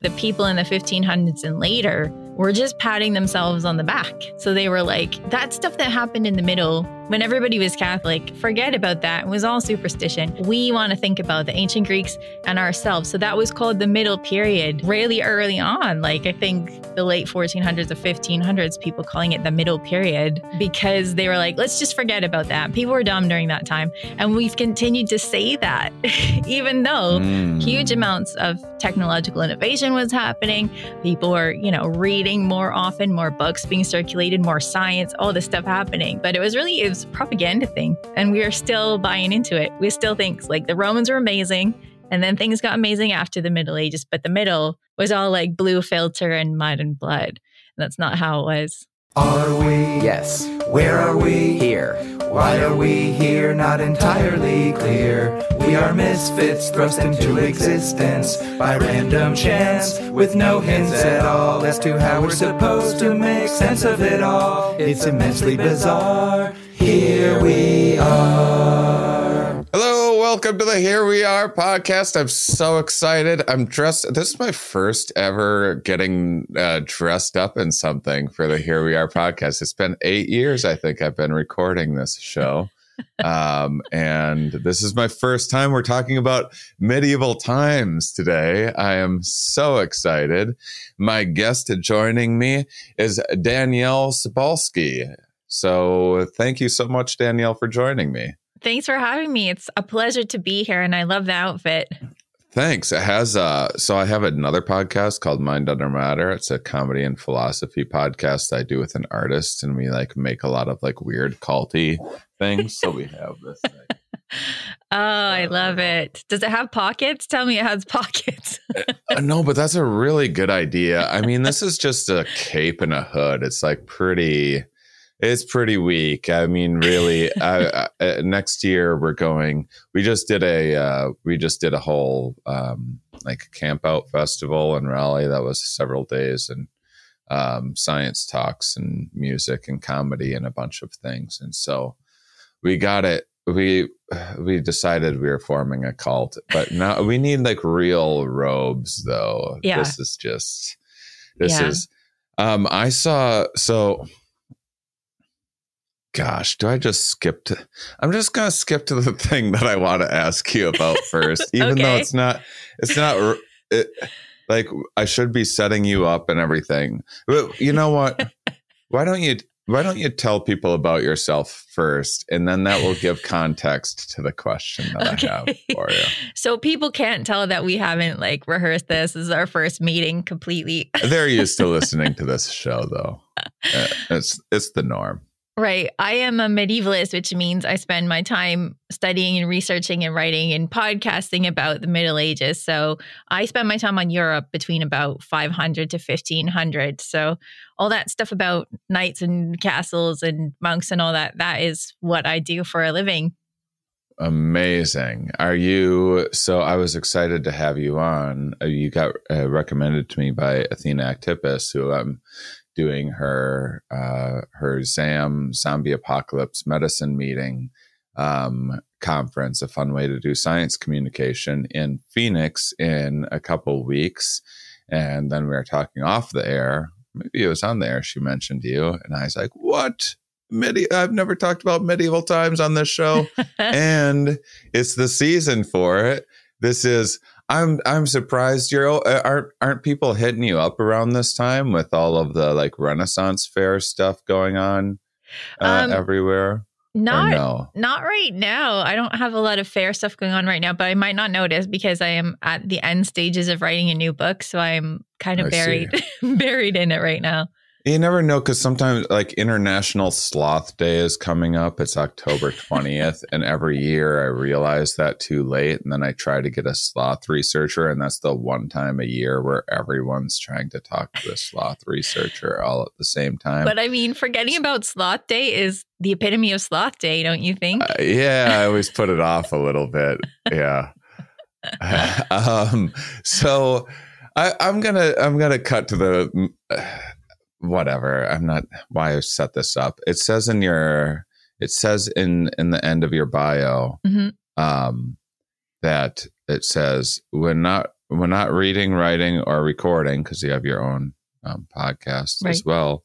The people in the 1500s and later were just patting themselves on the back. So they were like, that stuff that happened in the middle when everybody was Catholic, forget about that. It was all superstition. We want to think about the ancient Greeks and ourselves. So that was called the middle period really early on. Like I think the late 1400s or 1500s, people calling it the middle period because they were like, let's just forget about that. People were dumb during that time. And we've continued to say that, even though mm. huge amounts of technological innovation was happening. People were, you know, reading more often, more books being circulated, more science, all this stuff happening. But it was really, it was propaganda thing. And we are still buying into it. We still think like the Romans were amazing. And then things got amazing after the Middle Ages. But the middle was all like blue filter and mud and blood. And that's not how it was. Are we? Yes. Where are we? Here. Why are we here? Not entirely clear. We are misfits thrust into existence by random chance, with no hints at all as to how we're supposed to make sense of it all. It's immensely bizarre. Here we are. Hello, welcome to the Here We Are podcast. I'm so excited. I'm dressed. This is my first ever getting uh, dressed up in something for the Here We Are podcast. It's been eight years, I think, I've been recording this show. um, and this is my first time we're talking about medieval times today. I am so excited. My guest joining me is Danielle Cybulskie. So thank you so much, Danielle, for joining me. Thanks for having me. It's a pleasure to be here, and I love the outfit. Thanks. It has uh so I have another podcast called Mind Under Matter. It's a comedy and philosophy podcast I do with an artist and we like make a lot of like weird culty things. So we have this thing. Oh, I love it. Does it have pockets? Tell me it has pockets. uh, no, but that's a really good idea. I mean, this is just a cape and a hood. It's like pretty it's pretty weak. I mean, really. I, I, uh, next year we're going. We just did a uh, we just did a whole um, like camp out festival in Raleigh. That was several days and um, science talks and music and comedy and a bunch of things. And so we got it. We we decided we were forming a cult, but now we need like real robes though. Yeah. This is just this yeah. is. Um, I saw so gosh, do I just skip to? I'm just gonna skip to the thing that I want to ask you about first, even okay. though it's not, it's not it, like I should be setting you up and everything. But you know what? why don't you? Why don't you tell people about yourself first, and then that will give context to the question that okay. I have for you. So people can't tell that we haven't like rehearsed this. This is our first meeting completely. They're used to listening to this show, though. Uh, it's it's the norm. Right. I am a medievalist, which means I spend my time studying and researching and writing and podcasting about the Middle Ages. So I spend my time on Europe between about 500 to 1500. So all that stuff about knights and castles and monks and all that, that is what I do for a living. Amazing. Are you so I was excited to have you on. Uh, you got uh, recommended to me by Athena Aktipis, who I'm doing her uh, her ZAM Zombie Apocalypse Medicine Meeting um, conference, a fun way to do science communication in Phoenix in a couple weeks. And then we were talking off the air. Maybe it was on there. She mentioned you, and I was like, "What? Medi- I've never talked about medieval times on this show, and it's the season for it. This is I'm I'm surprised you're uh, aren't aren't people hitting you up around this time with all of the like Renaissance fair stuff going on uh, um, everywhere. Not no? not right now. I don't have a lot of fair stuff going on right now, but I might not notice because I am at the end stages of writing a new book, so I'm kind of I buried buried in it right now. You never know because sometimes, like International Sloth Day is coming up. It's October 20th. and every year I realize that too late. And then I try to get a sloth researcher. And that's the one time a year where everyone's trying to talk to a sloth researcher all at the same time. But I mean, forgetting about Sloth Day is the epitome of Sloth Day, don't you think? Uh, yeah, I always put it off a little bit. Yeah. um, so I, I'm gonna I'm gonna cut to the whatever. I'm not why I set this up. It says in your it says in in the end of your bio mm-hmm. um, that it says when not when not reading, writing, or recording, because you have your own um, podcast Right. as well,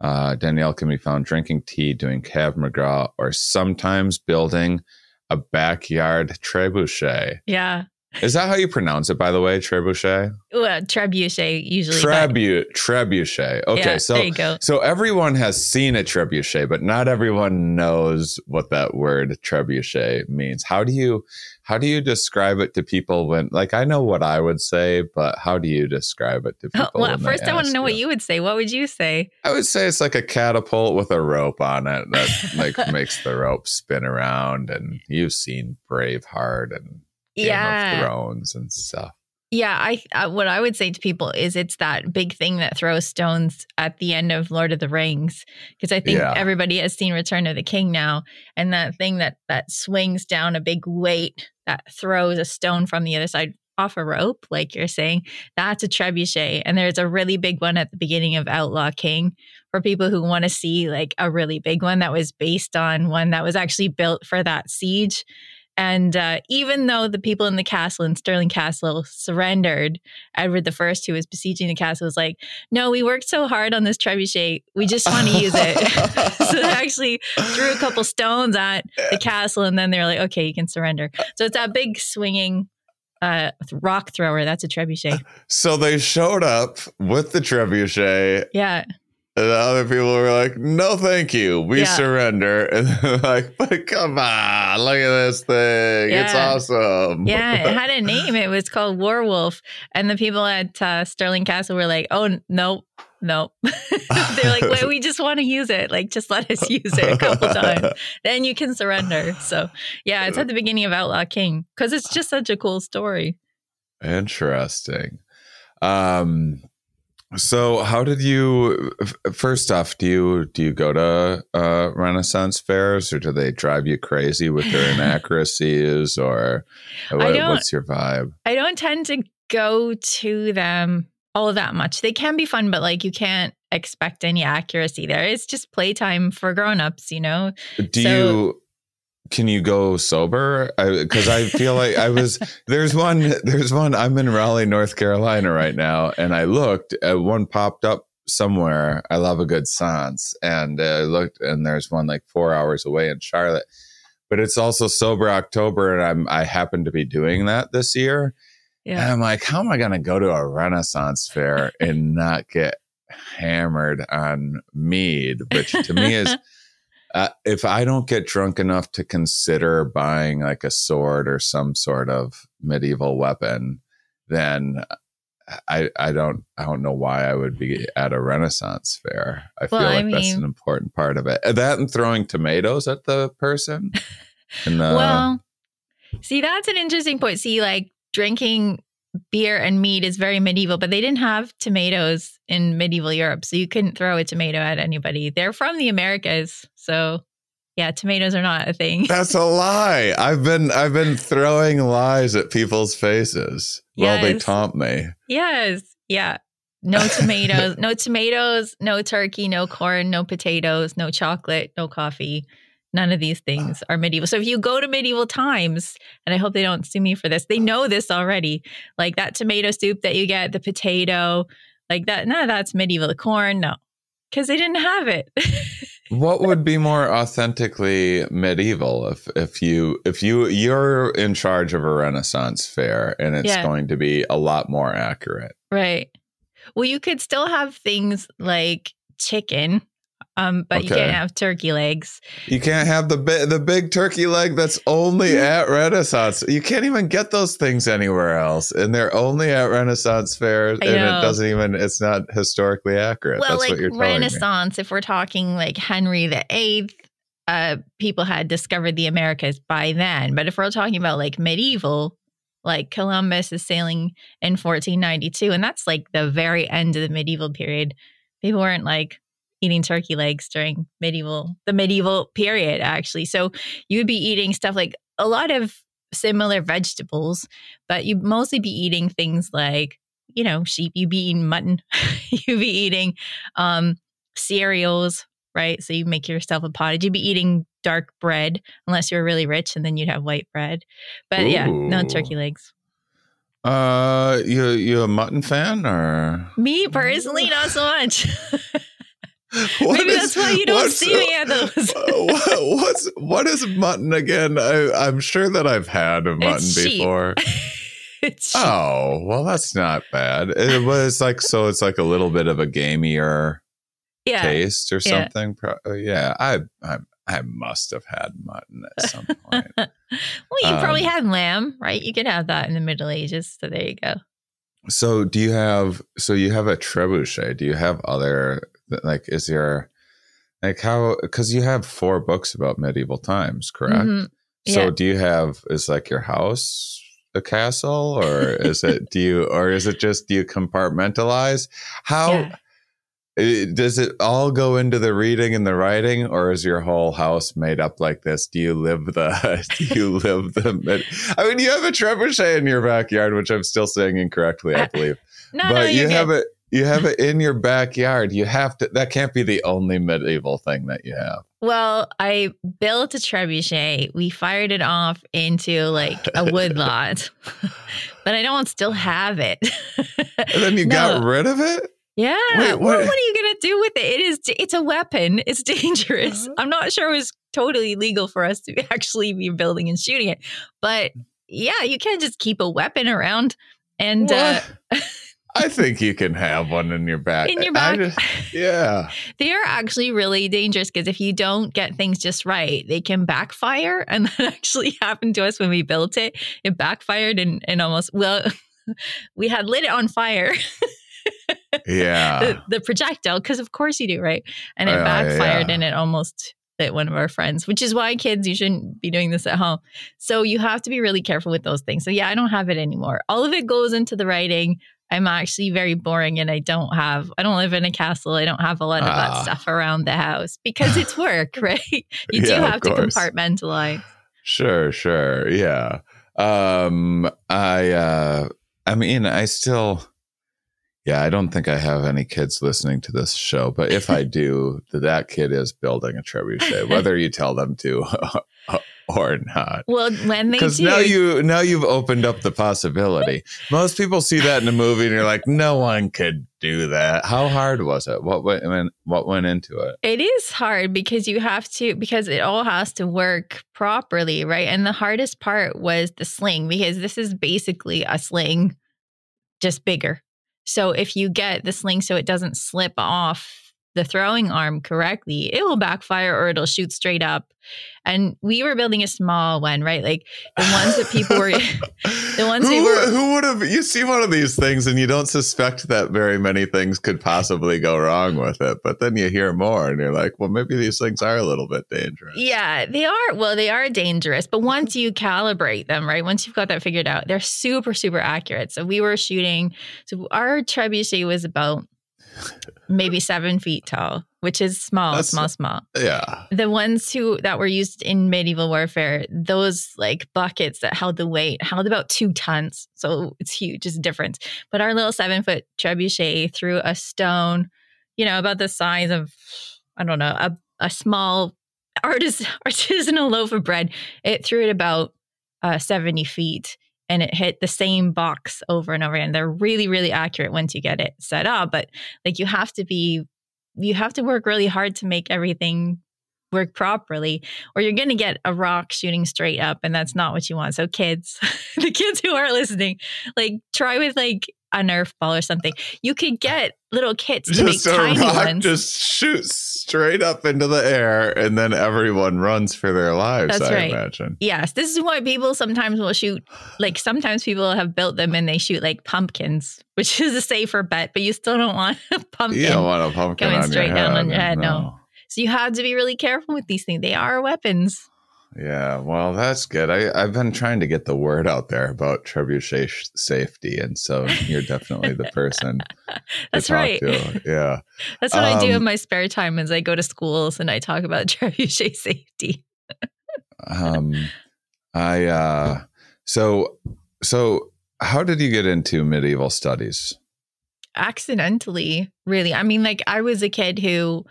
uh, Danielle can be found drinking tea, doing Krav Maga, or sometimes building a backyard trebuchet. Yeah. Is that how you pronounce it, by the way? Trebuchet? Well, trebuchet usually. but- Trebu- trebuchet. Okay, yeah, so you so everyone has seen a trebuchet, but not everyone knows what that word trebuchet means. How do you how do you describe it to people when like I know what I would say, but how do you describe it to oh, people? well, when they first I want to know what you would say. What would you say? I would say it's like a catapult with a rope on it that like makes the rope spin around and you've seen Braveheart and Game of yeah. Thrones and stuff. Yeah, I uh, what I would say to people is it's that big thing that throws stones at the end of Lord of the Rings because I think Yeah. everybody has seen Return of the King now, and that thing that that swings down a big weight that throws a stone from the other side off a rope, like you're saying, that's a trebuchet, and there's a really big one at the beginning of Outlaw King for people who want to see like a really big one that was based on one that was actually built for that siege. And uh, even though the people in the castle in Stirling Castle surrendered, Edward the First, who was besieging the castle, was like, "No, we worked so hard on this trebuchet, we just want to use it." so they actually threw a couple stones at the castle, and then they were like, "Okay, you can surrender." So it's that big swinging uh, rock thrower. That's a trebuchet. So they showed up with the trebuchet Yeah, And the other people were like, no, thank you. We Yeah. surrender. And they're like, but come on, look at this thing. It's awesome. yeah. It had a name. It was called Warwolf, and the people at uh, Stirling Castle were like, "Oh no." No, they're like, well, we just want to use it. Like, just let us use it a couple times. then you can surrender. So, yeah, it's at the beginning of Outlaw King because it's just such a cool story. Interesting. Um, so how did you first off do you do you go to uh renaissance fairs or do they drive you crazy with their inaccuracies or what, what's your vibe I don't tend to go to them all that much. They can be fun, but like you can't expect any accuracy there. It's just playtime for grown-ups, you know? do So- you can you go sober? Because I, feel like i was there's one there's one i'm in raleigh north carolina right now and i looked uh, one popped up somewhere i love a good science and uh, i looked and there's one like four hours away in charlotte. But it's also sober october and i'm i happen to be doing that this year. And i'm like how am i going to go to a renaissance fair and not get hammered on mead which to me is uh, if I don't get drunk enough to consider buying like a sword or some sort of medieval weapon, then I I don't I don't know why I would be at a Renaissance fair. I feel Well, I like that's an important part of it. Uh, That and throwing tomatoes at the person. And uh, well, see, that's an interesting point. See, like drinking beer and meat is very medieval, but they didn't have tomatoes in medieval Europe. So you couldn't throw a tomato at anybody. They're from the Americas. So yeah, tomatoes are not a thing. that's a lie. I've been I've been throwing lies at people's faces while they taunt me. yes. Yeah. No tomatoes, no tomatoes, no turkey, no corn, no potatoes, no chocolate, no coffee. None of these things are medieval. So if you go to medieval times, and I hope they don't sue me for this, they know this already. Like that tomato soup that you get, the potato, like that, of that's medieval. The corn, no, because they didn't have it. What would be more authentically medieval if if you if you you're in charge of a Renaissance fair and it's Yeah. going to be a lot more accurate? right. Well, you could still have things like chicken, um, but you can't have turkey legs. You can't have the bi- the big turkey leg that's only at Renaissance. You can't even get those things anywhere else, and they're only at Renaissance fairs, and it doesn't even it's not historically accurate. Well, that's like what you're telling me. Renaissance, if we're talking like Henry the Eighth, uh, people had discovered the Americas by then. But if we're talking about like medieval, like Columbus is sailing in 1492, and that's like the very end of the medieval period. People weren't like eating turkey legs during medieval the medieval period actually. So you would be eating stuff like a lot of similar vegetables, but you'd mostly be eating things like you know, sheep, you'd be eating mutton, you'd be eating um, cereals, right? So you make yourself a pottage. You'd be eating dark bread unless you were really rich, and then you'd have white bread. But yeah, no turkey legs. Uh, you you a mutton fan or Me personally, not so much. What Maybe is- that's why you don't see me at those. what, what's what is mutton again? I, I'm sure that I've had a mutton before. Oh well, that's not bad. It was like so. It's like a little bit of a gamier yeah. taste or Yeah. something. Uh, Yeah, I, I I must have had mutton at some point. Well, you probably Um, had lamb, right? You could have that in the Middle Ages. So there you go. so do you have? So you have a trebuchet? Do you have other like? Is there like how? Because you have four books about medieval times, correct? Mhm. So do you have is like your house a castle or is it do you or is it just do you compartmentalize? How Yeah. does it all go into the reading and the writing or is your whole house made up like this? Do you live the do you live the med- I mean you have a trebuchet in your backyard which I'm still saying incorrectly I believe. No, but no, you you're have good. it you have it in your backyard. You have to that can't be the only medieval thing that you have. Well, I built a trebuchet. We fired it off into like a wood lot, but I don't still have it. And then you got rid of it? Yeah. Wait, well, what- what are you gonna do with it? It is. It's a weapon. It's dangerous. Uh-huh. I'm not sure it was totally legal for us to actually be building and shooting it, but yeah, you can't just keep a weapon around. And uh, What? I think you can have one in your back. in your back, just- yeah. they are actually really dangerous because if you don't get things just right, they can backfire. And that actually happened to us when we built it. It backfired and, and almost well, we had lit it on fire. Yeah. the, the projectile because of course you do right and it oh, yeah, backfired yeah. and it almost hit one of our friends which is why kids you shouldn't be doing this at home so you have to be really careful with those things so yeah i don't have it anymore all of it goes into the writing i'm actually very boring and i don't have i don't live in a castle i don't have a lot of Ah. that stuff around the house because it's work right you do Yeah, of have to compartmentalize Sure, sure. Yeah. Um I uh I mean I still yeah, I don't think I have any kids listening to this show, but if I do, that kid is building a trebuchet, whether you tell them to or not. well when they Because now you now you've opened up the possibility. Most people see that in a movie and you're like, no one could do that. How hard was it? What went I mean, what went into it? It is hard because you have to because it all has to work properly, right? And the hardest part was the sling because this is basically a sling just bigger. So if you get the sling so it doesn't slip off the throwing arm correctly, it will backfire or it'll shoot straight up. And we were building a small one, right? Like the ones that people were the ones who, were- who would have you see one of these things and you don't suspect that very many things could possibly go wrong with it but then you hear more and you're like well maybe these things are a little bit dangerous Yeah, they are. Well, they are dangerous, but once you calibrate them, right? Once you've got that figured out, they're super, super accurate. So we were shooting. So our trebuchet was about maybe seven feet tall, which is small, That's- small, small. yeah The ones who that were used in medieval warfare, those like buckets that held the weight held about two tons. So it's huge, it's a difference. But our little seven foot trebuchet threw a stone, you know, about the size of, I don't know, a, a small artis- artisanal loaf of bread. It threw it about uh, 70 feet and it hit the same box over and over again. They're really, really accurate once you get it set up. But like you have to be, you have to work really hard to make everything work properly or you're going to get a rock shooting straight up and that's not what you want so kids the kids who are listening like try with like a nerf ball or something you could get little kits to just make tiny rock ones just shoots straight up into the air and then everyone runs for their lives That's i right. imagine Yes, this is why people sometimes will shoot. Like sometimes people have built them and they shoot like pumpkins, which is a safer bet, but you still don't want a pumpkin. you don't want a pumpkin Coming straight down on your head, no. so you have to be really careful with these things. They are weapons. Yeah, well, that's good. I, I've been trying to get the word out there about trebuchet sh- safety, and so you're definitely the person That's right. to. Yeah. That's what I do in Um, my spare time is I go to schools and I talk about trebuchet safety. Um, I uh, so so how did you get into medieval studies? accidentally, really. I mean, like I was a kid who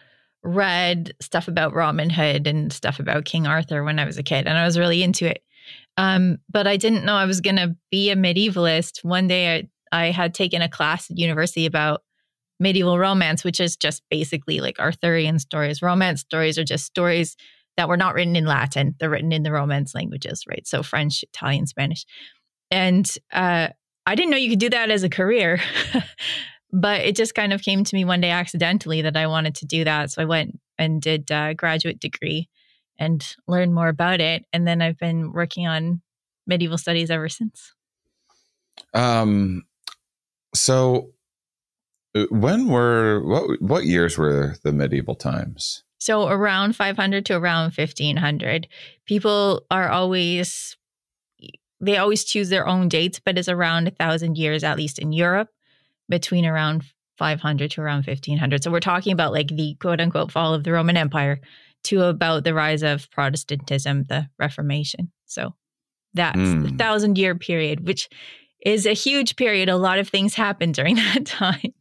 read stuff about Robin Hood and stuff about King Arthur when I was a kid, and I was really into it. Um, but I didn't know I was going to be a medievalist. One day I, I had taken a class at university about medieval romance, which is just basically like Arthurian stories. Romance stories are just stories that were not written in Latin, they're written in the Romance languages, right? So French, Italian, Spanish. And uh, I didn't know you could do that as a career. but it just kind of came to me one day accidentally that I wanted to do that. So I went and did a graduate degree and learned more about it. And then I've been working on medieval studies ever since. Um, so uh, when were what what years were the medieval times? So around 500 to around 1500. People are always they always choose their own dates, but it's around a thousand years, at least in Europe, between around 500 to around 1500. So we're talking about like the quote unquote fall of the Roman Empire to about the rise of Protestantism, the Reformation. So that's mm. the hmm. thousand year period, which is a huge period. A lot of things happened during that time.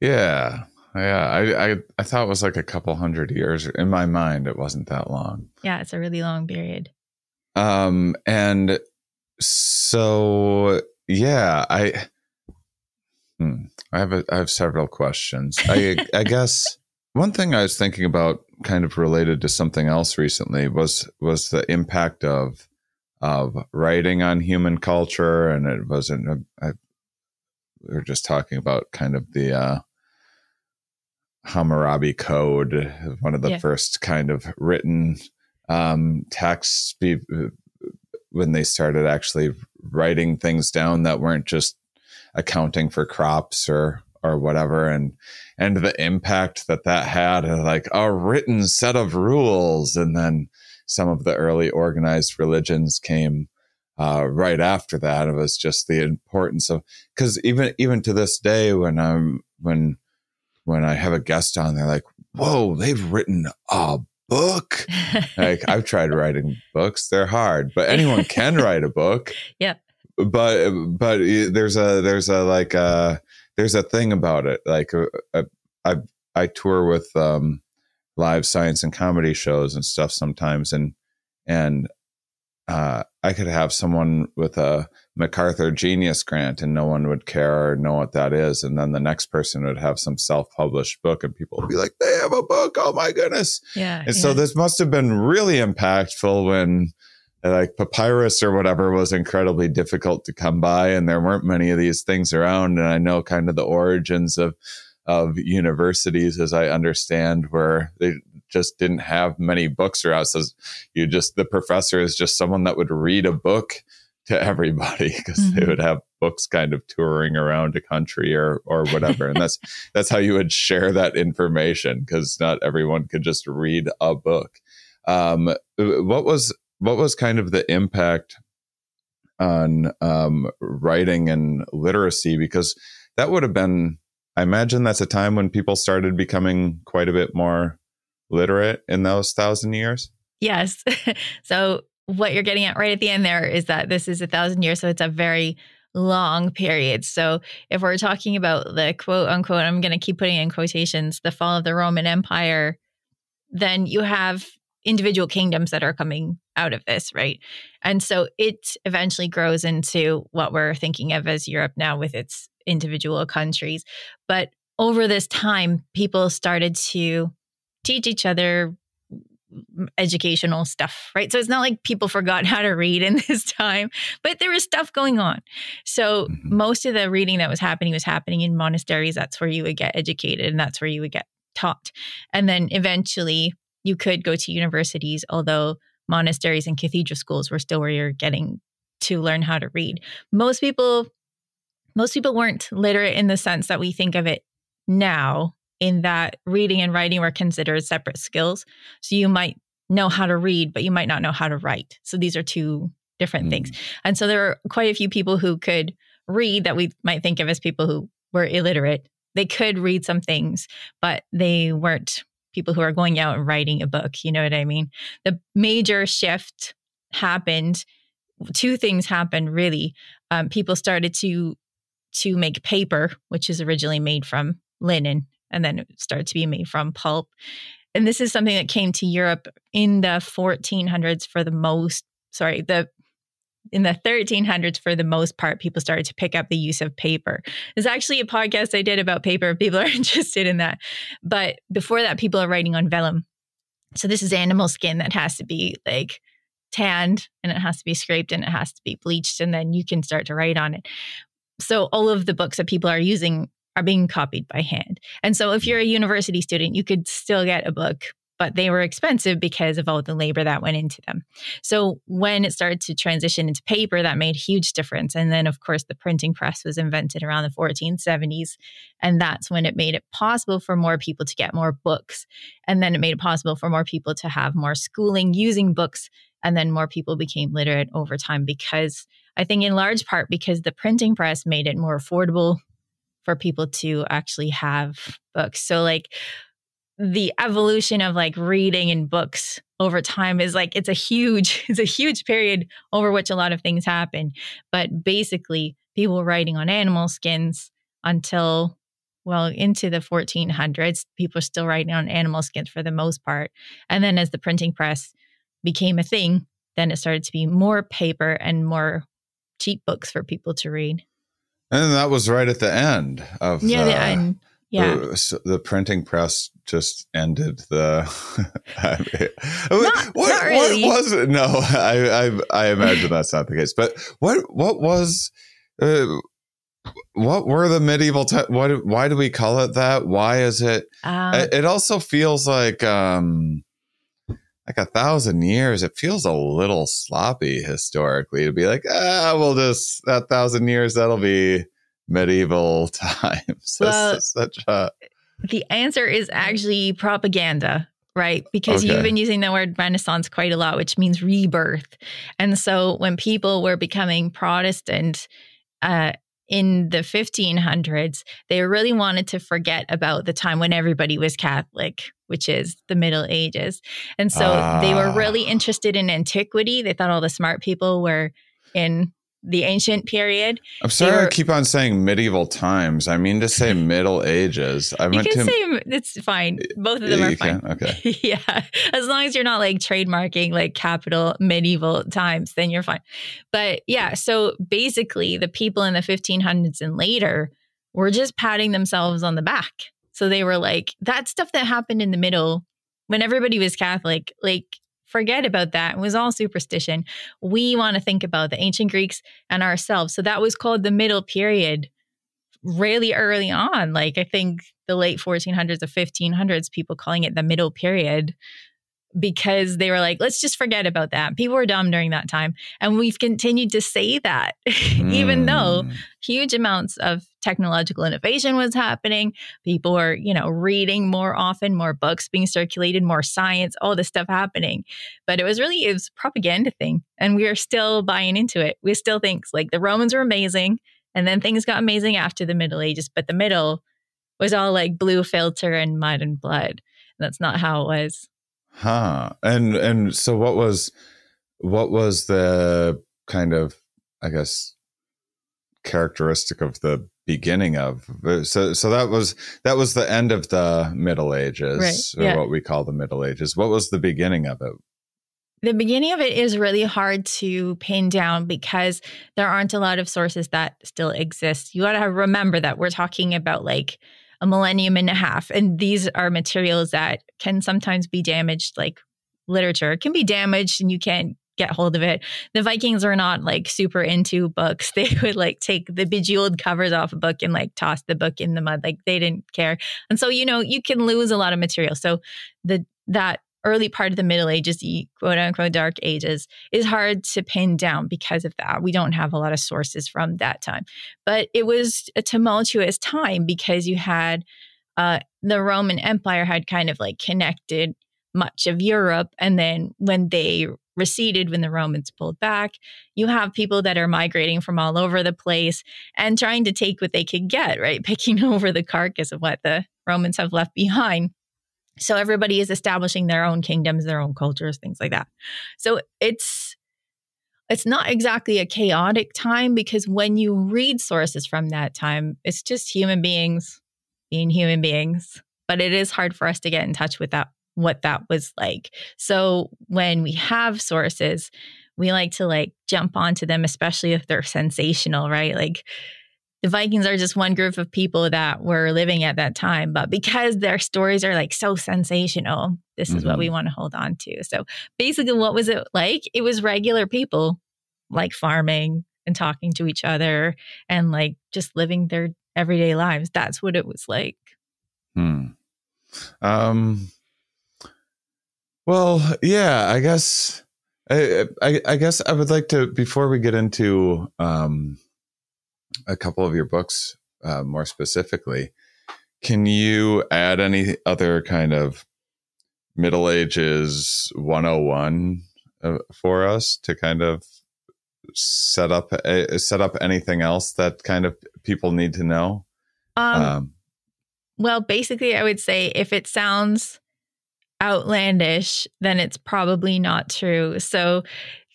Yeah. Yeah. I, I, I thought it was like a couple hundred years. In my mind, it wasn't that long. Yeah, it's a really long period. Um, and so yeah, I hmm, I have a, I have several questions. I I guess one thing I was thinking about, kind of related to something else recently, was was the impact of of writing on human culture, and it wasn't. I, we were just talking about kind of the uh, Hammurabi Code, one of the yeah. first kind of written um, texts when they started actually writing things down that weren't just accounting for crops or or whatever and and the impact that that had like a written set of rules and then some of the early organized religions came uh, right after that it was just the importance of because even even to this day when i'm when when i have a guest on they're like whoa they've written a book. like I've tried writing books; they're hard, but anyone can write a book. Yeah. But but there's a there's a like a uh, there's a thing about it. Like uh, uh, I I tour with um, live science and comedy shows and stuff sometimes, and and uh, I could have someone with a MacArthur Genius Grant and no one would care or know what that is. And then the next person would have some self published book and people would be like, they have a book. Oh my goodness. Yeah. And yeah. so this must have been really impactful when like papyrus or whatever was incredibly difficult to come by and there weren't many of these things around. And I know kind of the origins of, of universities as I understand where they just didn't have many books around. So you just, the professor is just someone that would read a book to everybody because mm-hmm. they would have books kind of touring around a country or or whatever and that's that's how you would share that information because not everyone could just read a book um, what was what was kind of the impact on um, writing and literacy because that would have been i imagine that's a time when people started becoming quite a bit more literate in those thousand years? Yes. so what you're getting at right at the end there is that this is a thousand years, so it's a very long period. So if we're talking about the quote unquote, I'm going to keep putting in quotations, the fall of the Roman Empire, then you have individual kingdoms that are coming out of this, right? And so it eventually grows into what we're thinking of as Europe now with its individual countries. But over this time, people started to teach each other educational stuff, right? So it's not like people forgot how to read in this time, but there was stuff going on. So mm-hmm. most of the reading that was happening was happening in monasteries. That's where you would get educated and that's where you would get taught. And then eventually you could go to universities, although monasteries and cathedral schools were still where you're getting to learn how to read. Most people most people weren't literate in the sense that we think of it now in that reading and writing were considered separate skills. So you might know how to read, but you might not know how to write. So these are two different mm. things. And so there are quite a few people who could read that we might think of as people who were illiterate. They could read some things, but they weren't people who are going out and writing a book. You know what I mean? The major shift happened. Two things happened really. Um, people started to to make paper, which is originally made from linen and then it started to be made from pulp. And this is something that came to Europe in the 1400s for the most, sorry, the in the 1300s, for the most part, people started to pick up the use of paper. There's actually a podcast I did about paper if people are interested in that. But before that, people are writing on vellum. So this is animal skin that has to be like tanned and it has to be scraped and it has to be bleached and then you can start to write on it. So all of the books that people are using are being copied by hand. And so if you're a university student, you could still get a book but they were expensive because of all the labor that went into them. So when it started to transition into paper, that made huge difference. And then, of course, the printing press was invented around the 1470s. And that's when it made it possible for more people to get more books. And then it made it possible for more people to have more schooling using books. And then more people became literate over time because I think, in large part, because the printing press made it more affordable for people to actually have books. So, like, the evolution of like reading and books over time is like it's a huge it's a huge period over which a lot of things happen. But basically people were writing on animal skins until well into the 1400s people are still writing on animal skins for the most part. And then as the printing press became a thing then it started to be more paper and more cheap books for people to read. And that was right at the end of yeah the, the end yeah. the, the printing press just ended the I mean, not, what, not really. what was it? No I, I i imagine that's not the case. But what what was uh, what were the medieval te- what why do we call it that? Why is it um, it also feels like um like a thousand years. It feels a little sloppy historically to be like ah we'll just that thousand years that'll be medieval times. Well, such a the answer is actually propaganda, right? Because okay. you've been using the word Renaissance quite a lot, which means rebirth. And so when people were becoming Protestant uh, in the 1500s, they really wanted to forget about the time when everybody was Catholic, which is the Middle Ages. And so they were really ah. interested in antiquity. They thought all the smart people were in the ancient period. I'm sorry, were, I keep on saying medieval times. I mean to say Middle Ages. I you can to, say it's fine. Both of them are fine. Can? Okay. yeah, as long as you're not like trademarking like capital medieval times, then you're fine. But yeah, so basically, the people in the 1500s and later were just patting themselves on the back. So they were like, that stuff that happened in the middle when everybody was Catholic, like forget about that. It was all superstition. We want to think about the ancient Greeks and ourselves. So that was called the middle period really early on. Like I think the late 1400s or 1500s, people calling it the middle period because they were like, let's just forget about that. People were dumb during that time. And we've continued to say that, mm. even though hmm. huge amounts of technological innovation was happening. People were, you know, reading more often, more books being circulated, more science, all this stuff happening. But it was really, it was propaganda thing. And we are still buying into it. We still think like the Romans were amazing. And then things got amazing after the Middle Ages. But the middle was all like blue filter and mud and blood. And that's not how it was. Huh. And and so what was what was the kind of I guess characteristic of the beginning of so so that was that was the end of the middle ages right. yeah. or what we call the middle ages what was the beginning of it the beginning of it is really hard to pin down because there aren't a lot of sources that still exist you got to remember that we're talking about like a millennium and a half. And these are materials that can sometimes be damaged, like literature can be damaged and you can't get hold of it. The Vikings are not like super into books. They would like take the bejeweled covers off a book and like toss the book in the mud. Like they didn't care. And so, you know, you can lose a lot of material. So the that early part of the Middle Ages, quote unquote dark ages, is hard to pin down because of that. We don't have a lot of sources from that time. But it was a tumultuous time because you had uh, the Roman Empire had kind of like connected much of Europe. And then when they receded, when the Romans pulled back, you have people that are migrating from all over the place and trying to take what they could get, right? Picking over the carcass of what the Romans have left behind. So everybody is establishing their own kingdoms, their own cultures, things like that. So it's it's not exactly a chaotic time because when you read sources from that time, it's just human beings being human beings. But it is hard for us to get in touch with that what that was like. So when we have sources, we like to like jump onto them, especially if they're sensational, right? Like the Vikings are just one group of people that were living at that time. But because their stories are like so sensational, this is what we want to hold on to. So basically, what was it like? It was regular people like farming and talking to each other and like just living their everyday lives. That's what it was like. Hmm. Um. Well, yeah, I guess. I, I, I guess I would like to before we get into um, a couple of your books uh, more specifically. Can you add any other kind of Middle Ages 101 uh, for us to kind of set up uh, set up anything else that kind of people need to know? Um, um, well, basically, I would say if it sounds outlandish, then it's probably not true. So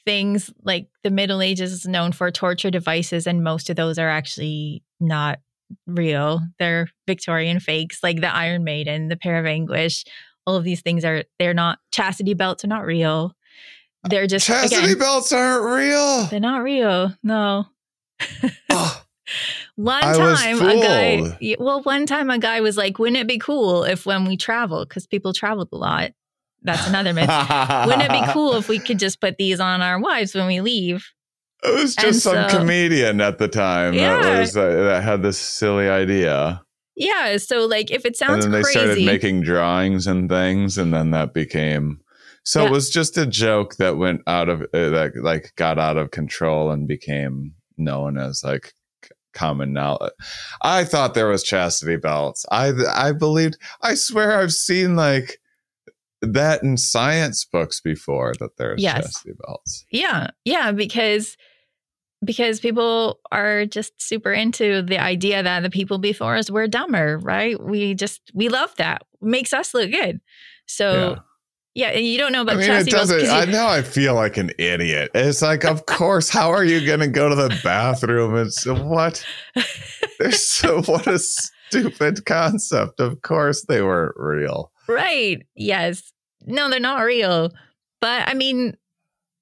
things like the Middle Ages is known for torture devices, and most of those are actually not real. They're Victorian fakes, like the Iron Maiden, the Pear of Anguish. All of these things are they're not chastity belts are not real. They're uh, just chastity again, belts aren't real. They're not real. No. oh. One time, a guy, well, one time a guy was like, wouldn't it be cool if when we travel, because people traveled a lot, that's another myth. Wouldn't it be cool if we could just put these on our wives when we leave? It was just and some so, comedian at the time yeah. that was uh, that had this silly idea. Yeah, so like if it sounds and then they crazy, started making drawings and things, and then that became. So yeah. it was just a joke that went out of uh, that like got out of control and became known as like common knowledge. I thought there was chastity belts. I I believed. I swear I've seen like that in science books before that there's yes. chastity belts. Yeah. Yeah. Because because people are just super into the idea that the people before us were dumber, right? We just we love that. Makes us look good. So yeah. and you don't know about I mean, chastity it doesn't. belts. I know I feel like an idiot. It's like, of course, how are you going to go to the bathroom It's what? There's so what a stupid concept. Of course, they weren't real. Right. Yes no, they're not real. But I mean,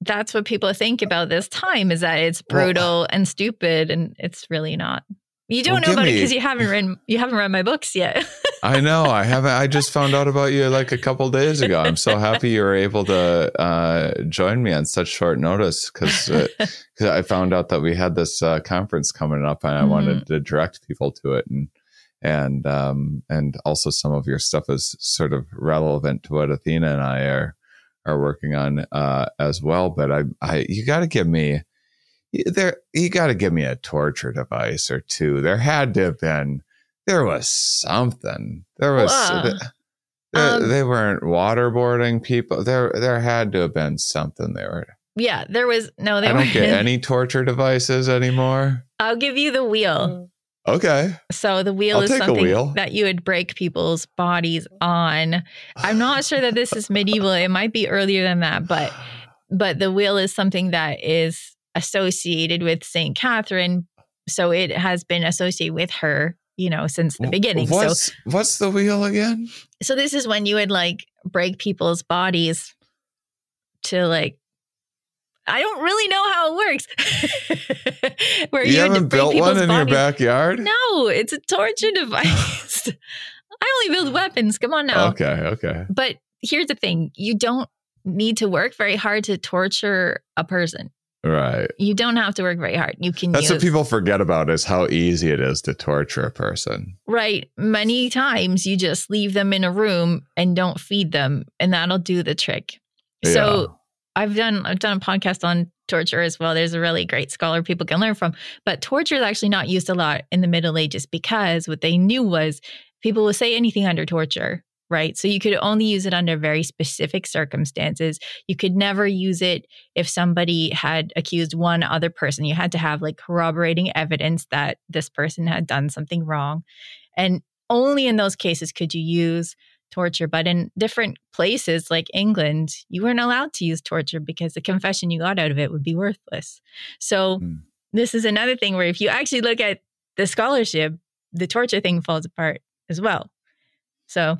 that's what people think about this time is that it's uh brutal well, and stupid, and it's really not. You don't well, know about me, it because you haven't read you haven't read my books yet. I know I haven't. I just found out about you like a couple days ago. I'm so happy you were able to uh, join me on such short notice because uh, I found out that we had this uh, conference coming up, and I mm-hmm. wanted to direct people to it. And and um, and also some of your stuff is sort of relevant to what Athena and I are are working on uh, as well. But I, I you got to give me there. You got to give me a torture device or two. There had to have been. There was something. There was. They, um, they weren't waterboarding people. There, there had to have been something there. Yeah, there was no. They I don't get any torture devices anymore. I'll give you the wheel. Mm. Okay. So the wheel I'll is something wheel. that you would break people's bodies on. I'm not sure that this is medieval. It might be earlier than that, but but the wheel is something that is associated with Saint Catherine. So it has been associated with her, you know, since the beginning. What's, so what's the wheel again? So this is when you would like break people's bodies to like I don't really know how it works. Where you, you haven't built one in bodies. your backyard? No, it's a torture device. I only build weapons. Come on now. Okay, okay. But here's the thing you don't need to work very hard to torture a person. Right. You don't have to work very hard. You can That's use, what people forget about is how easy it is to torture a person. Right. Many times you just leave them in a room and don't feed them and that'll do the trick. Yeah. So I've done I've done a podcast on torture as well. There's a really great scholar people can learn from. But torture is actually not used a lot in the Middle Ages because what they knew was people would say anything under torture, right? So you could only use it under very specific circumstances. You could never use it if somebody had accused one other person. You had to have like corroborating evidence that this person had done something wrong. And only in those cases could you use torture. But in different places like England, you weren't allowed to use torture because the confession you got out of it would be worthless. So, mm. this is another thing where if you actually look at the scholarship, the torture thing falls apart as well. So,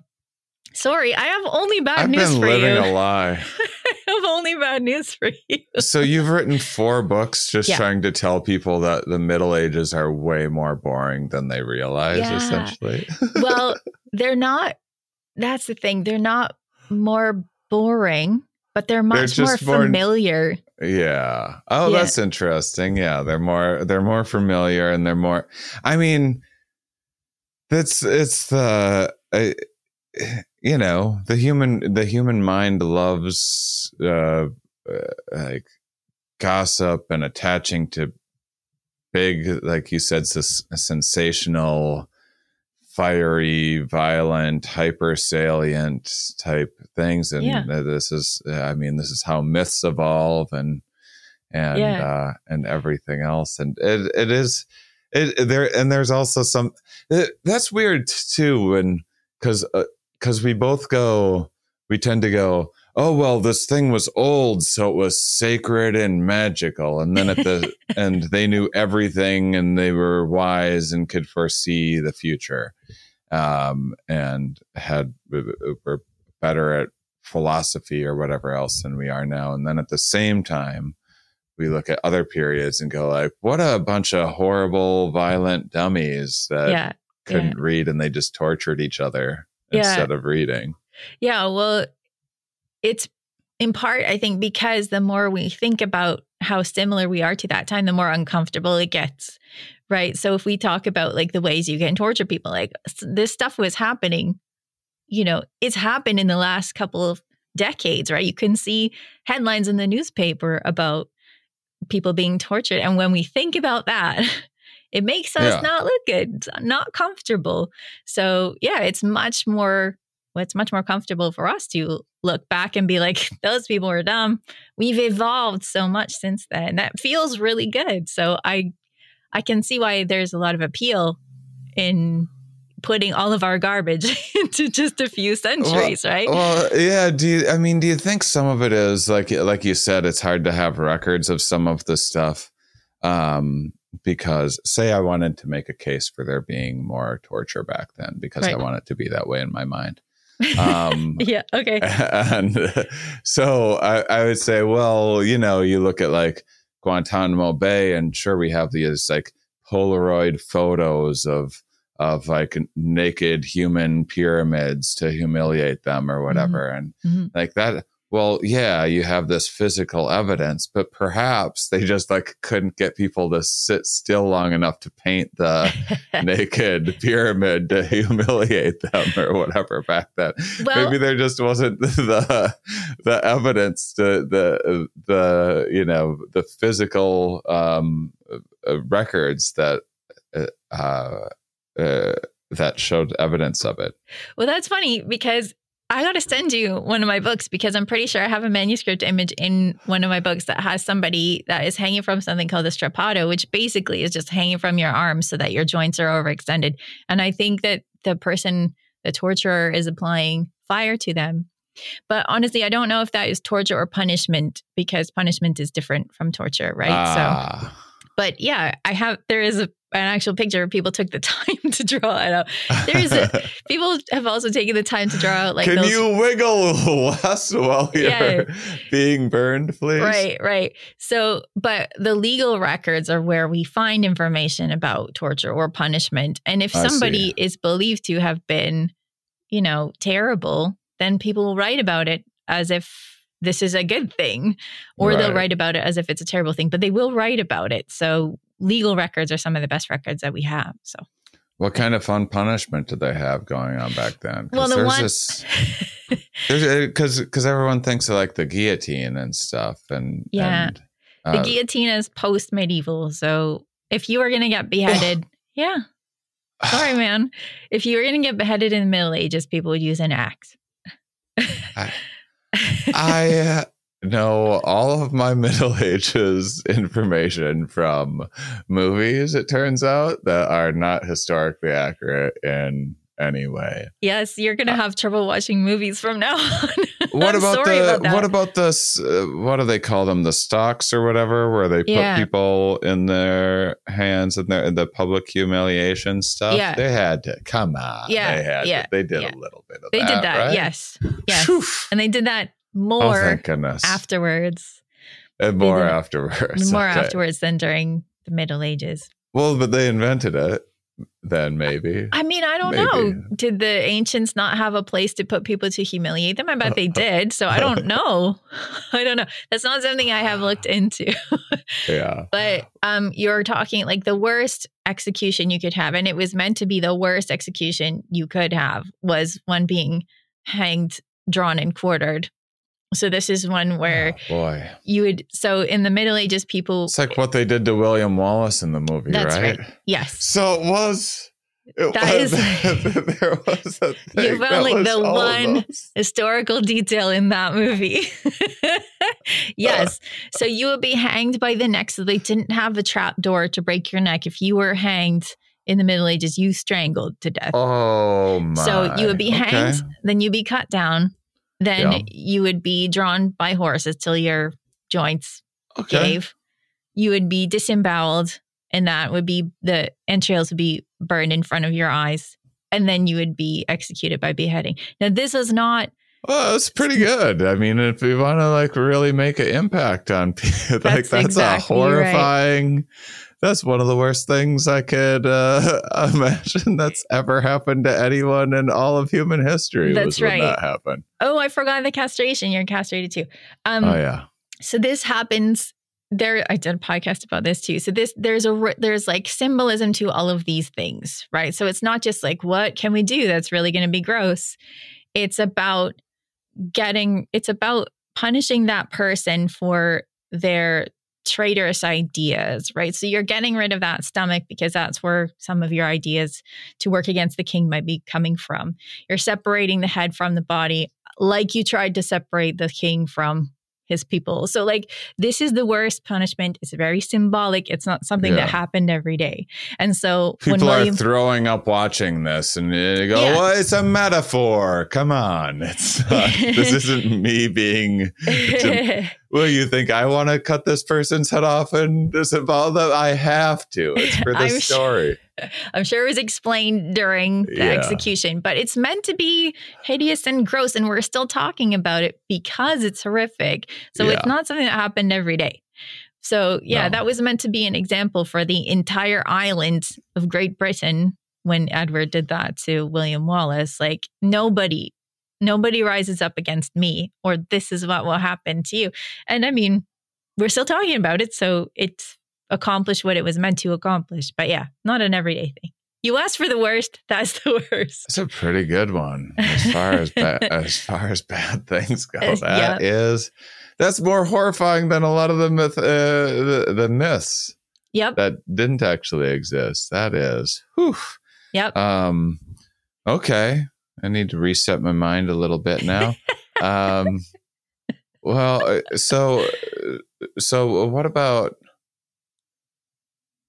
sorry, I have only bad I've news been for living you. a lie. I have only bad news for you. so you've written four books just Yeah. trying to tell people that the Middle Ages are way more boring than they realize, Yeah. essentially. well, they're not. That's the thing. They're not more boring, but they're much more just more- familiar. Yeah. Oh, Yeah. that's interesting. Yeah, they're more they're more familiar and they're more I mean that's it's the uh, you know, the human the human mind loves uh, uh like gossip and attaching to big like you said s- sensational fiery violent hyper salient type things and Yeah. this is i mean this is how myths evolve and and Yeah. uh and everything else and it it is it there and there's also some it, that's weird too when because because we both go we tend to go oh well this thing was old so it was sacred and magical. And then at the and they knew everything and they were wise and could foresee the future um and had were better at philosophy or whatever else than we are now. And then at the same time we look at other periods and go like what a bunch of horrible violent dummies that yeah. couldn't read and they just tortured each other Yeah. instead of reading Yeah. Well, it's in part, I think, because the more we think about how similar we are to that time, the more uncomfortable it gets. Right. So if we talk about like the ways you can torture people, like this stuff was happening, you know, it's happened in the last couple of decades, right? You can see headlines in the newspaper about people being tortured. And when we think about that, it makes us Yeah. not look good, not comfortable. So yeah, it's much more well, it's much more comfortable for us to look back and be like, those people were dumb. We've evolved so much since then. That feels really good. So I I can see why there's a lot of appeal in putting all of our garbage into just a few centuries, right? Well, yeah. Do you? I mean, do you think some of it is like, like you said, it's hard to have records of some of the stuff, um, because say I wanted to make a case for there being more torture back then, because I Right. want it to be that way in my mind. Um, yeah, okay. and so I, I would say, well, you know, you look at like Guantanamo Bay, and sure, we have these like Polaroid photos of of like naked human pyramids to humiliate them or whatever, and Mhm. like that. Well, yeah, you have this physical evidence, but perhaps they just like couldn't get people to sit still long enough to paint the naked pyramid to humiliate them or whatever back then. Well, maybe there just wasn't the the evidence the the the you know the physical um uh, records that uh, uh that showed evidence of it. Well, that's funny because I got to send you one of my books because I'm pretty sure I have a manuscript image in one of my books that has somebody that is hanging from something called the strappado, which basically is just hanging from your arms so that your joints are overextended. And I think that the person, the torturer, is applying fire to them. But honestly, I don't know if that is torture or punishment because punishment is different from torture, right? So Ah. But yeah, I have there is a, an actual picture. People took the time to draw it out. There is a people have also taken the time to draw out like can those. you wiggle Wes while you're Yeah. being burned please Right, right. So, but the legal records are where we find information about torture or punishment. And if I somebody see. is believed to have been, you know, terrible, then people will write about it as if this is a good thing, or they'll write about it as if it's a terrible thing, but they will write about it. So, legal records are some of the best records that we have. So, what kind of fun punishment did they have going on back then Well, the there's one- this There's because because everyone thinks of like the guillotine and stuff, and Yeah. and, the uh, guillotine is post medieval. So, if you were going to get beheaded, yeah, sorry, man. If you were going to get beheaded in the Middle Ages, people would use an axe. I uh, know all of my Middle Ages information from movies. It turns out that are not historically accurate in any way. yes, you're going to have trouble watching movies from now on. What about the about what about this? Uh, what do they call them? The stocks or whatever, where they put Yeah. people in their hands and their the public humiliation stuff. Yeah. they had to come on. Yeah, they had. yeah, to, they did yeah. a little bit of They that. did that. right? Yes. Yes. And they did that more oh, thank goodness. afterwards. and more afterwards. more Okay. afterwards than during the Middle Ages. Well, but they invented it then, maybe. I mean, I don't know. Did the ancients not have a place to put people to humiliate them? I bet they did. So I don't know. I don't know. That's not something I have looked into. Yeah. But um, you're talking like the worst execution you could have, and it was meant to be the worst execution you could have was one being hanged, drawn, and quartered. So this is one where Oh, boy. you would. So in the Middle Ages, people. It's like what they did to William Wallace in the movie, That's right? right. Yes, So it was. It That was, is- there was a thing You found, like, the one- historical detail in that movie. yes. So you would be hanged by the neck. So they didn't have a trap door to break your neck. If you were hanged in the Middle Ages, you strangled to death. Oh my! So you would be Okay. hanged, then you'd be cut down, then Yeah. you would be drawn by horses till your joints Okay. gave. You would be disemboweled, and that would be the entrails would be burned in front of your eyes, and then you would be executed by beheading. Now, this is not Well, that's pretty good. I mean, if we want to like really make an impact on people, like That's that's, exactly a right. That's one of the worst things I could uh, imagine that's ever happened to anyone in all of human history. That's right. That happened. Oh, I forgot the castration. You're castrated too. Um, oh yeah. so this happens. There, I did a podcast about this too. So this, there's a there's like symbolism to all of these things, right? So it's not just like what can we do that's really going to be gross. It's about getting. It's about punishing that person for their traitorous ideas, right? So you're getting rid of that stomach because that's where some of your ideas to work against the king might be coming from. You're separating the head from the body, like you tried to separate the king from his people. So, like, this is the worst punishment. It's very symbolic. It's not something Yeah. that happened every day. And so, People when William, are throwing up watching this, and they go, Yeah. "Well, it's a metaphor. Come on, it's not, this isn't me being." Well, you think I want to cut this person's head off and disembowel them? I have to. It's for the I'm sure- story. I'm sure it was explained during the Yeah. execution, but it's meant to be hideous and gross. And we're still talking about it because it's horrific. So Yeah. it's not something that happened every day. So, yeah, No. that was meant to be an example for the entire island of Great Britain when Edward did that to William Wallace. Like, nobody, nobody rises up against me, or this is what will happen to you. And I mean, we're still talking about it. So it's accomplished what it was meant to accomplish. But yeah, not an everyday thing. You asked for the worst. That's the worst. It's a pretty good one as far as ba- as far as bad things go. Uh, That is that's more horrifying than a lot of the myth uh, the, the myths Yep. that didn't actually exist. That is. Whew. Yep. Um. Okay, I need to reset my mind a little bit now. um. Well, uh, so so what about?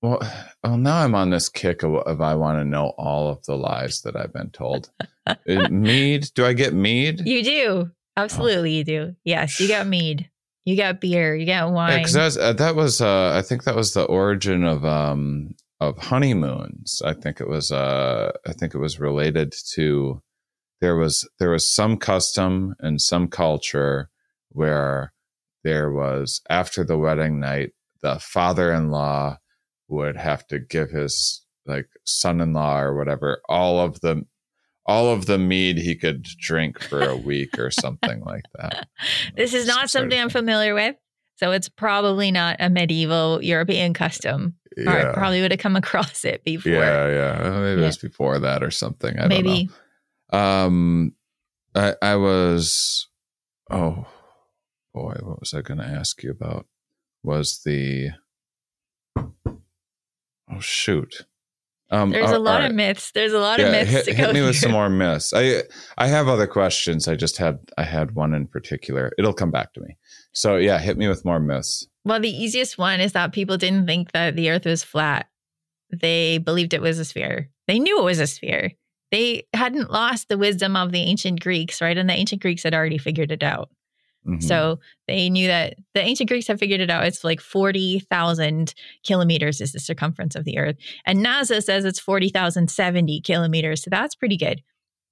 Well, well, now I'm on this kick of, of I want to know all of the lies that I've been told. Uh, mead? Do I get mead? You do. Absolutely, you do. Yes, you got mead. You got beer. You got wine. because that was, uh, that was uh, I think that was the origin of um of honeymoons. I think it was uh I think it was related to there was there was some custom and some culture where there was after the wedding night the father-in-law would have to give his like son-in-law or whatever all of the all of the mead he could drink for a week or something like that. this is not sort something I'm familiar with. So it's probably not a medieval European custom. Or I probably would have come across it before. Yeah, yeah. Maybe Yeah. it was before that or something. I Maybe. Um, I, I was, oh boy, what was I going to ask you about? Was the, oh shoot. Um, There's a lot all of myths. There's a lot of myths hit, to hit me with some more myths. I I have other questions. I just had I had one in particular. It'll come back to me. So yeah, hit me with more myths. Well, the easiest one is that people didn't think that the earth was flat. They believed it was a sphere. They knew it was a sphere. They hadn't lost the wisdom of the ancient Greeks, right? And the ancient Greeks had already figured it out. Mhm. So they knew that the ancient Greeks had figured it out. It's like 40,000 kilometers is the circumference of the earth. And NASA says it's 40,070 kilometers. So that's pretty good.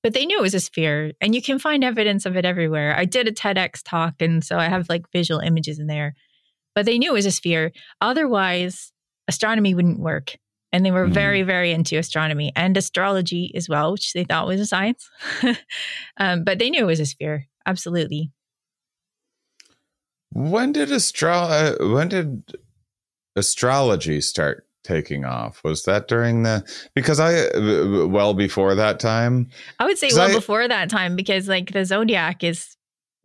but they knew it was a sphere and you can find evidence of it everywhere. I did a TEDx talk and so I have like visual images in there. But they knew it was a sphere. Otherwise, astronomy wouldn't work. And they were Mhm. very, very into astronomy and astrology as well, which they thought was a science. um, but they knew it was a sphere. Absolutely. When did astro uh, when did astrology start taking off? Was that during the because I uh, well before that time? I would say well I- before that time because like the zodiac is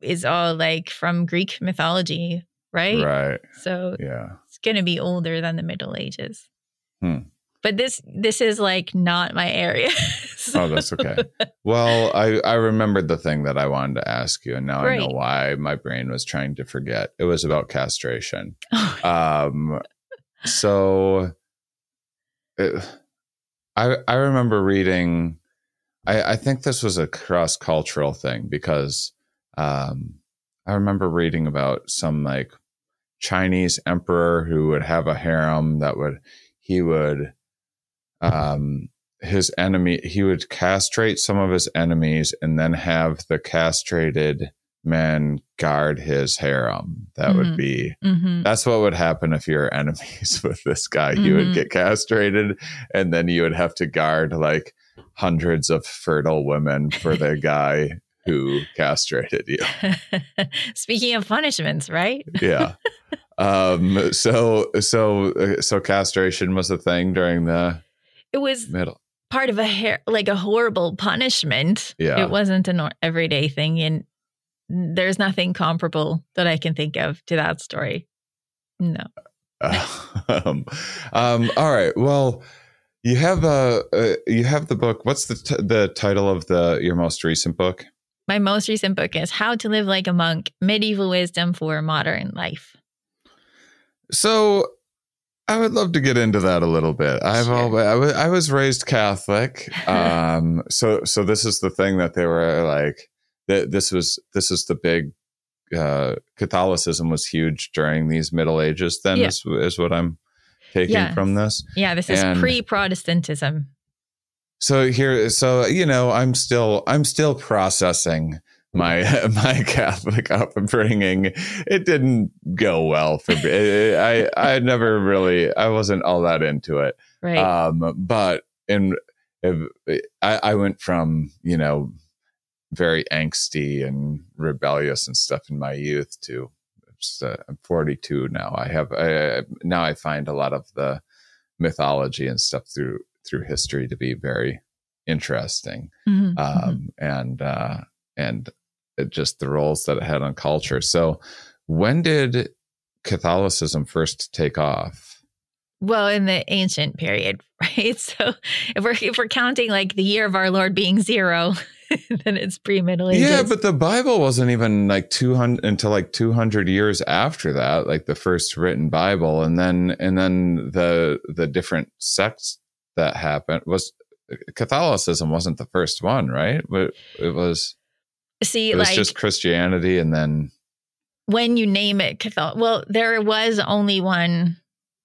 is all like from Greek mythology, right? Right. So Yeah. it's going to be older than the Middle Ages. Hmm. But this this is like not my area. So- Oh, that's okay. Well, I I remembered the thing that I wanted to ask you, and now I know why my brain was trying to forget. It was about castration. Um, so it, I I remember reading. I I think this was a cross cultural thing because um, I remember reading about some like Chinese emperor who would have a harem that would he would um his enemy he would castrate some of his enemies and then have the castrated men guard his harem that would Mhm. be Mhm. that's what would happen if you're enemies with this guy you would Mhm. get castrated and then you would have to guard like hundreds of fertile women for the guy who castrated you Speaking of punishments, right? yeah um so so uh, so castration was a thing during the It was middle part of a hair, like a horrible punishment. Yeah. It wasn't an everyday thing. And there's nothing comparable that I can think of to that story. No. um, um, all right. Well, you have a uh, you have the book. What's the t- the title of the your most recent book? My most recent book is How to Live Like a Monk Medieval Wisdom for Modern Life. So, I would love to get into that a little bit. I've Sure. always, I was I was raised Catholic. Um, so so this is the thing that they were like. That this was this is the big. Uh, Catholicism was huge during these Middle Ages. Then Yeah. is is what I'm taking Yes. from this. Yeah, this is And- pre Protestantism. so here so you know i'm still i'm still processing my my catholic upbringing it didn't go well for me. I i never really i wasn't all that into it. Right. um but in I, I went from you know very angsty and rebellious and stuff in my youth to uh, i'm 42 now. I have I, now i find a lot of the mythology and stuff through through history to be very interesting. Mhm, mhm. um, and uh, and just the roles that it had on culture. So, when did Catholicism first take off? well, in the ancient period, right? So if we're if we're counting like the year of our Lord being zero, then it's pre Middle Ages. Yeah, but the Bible wasn't even like two hundred until like two hundred years after that, like the first written Bible, and then and then the the different sects that happened was Catholicism wasn't the first one, right? But it was see, it was like just Christianity, and then when you name it Catholic, well, there was only one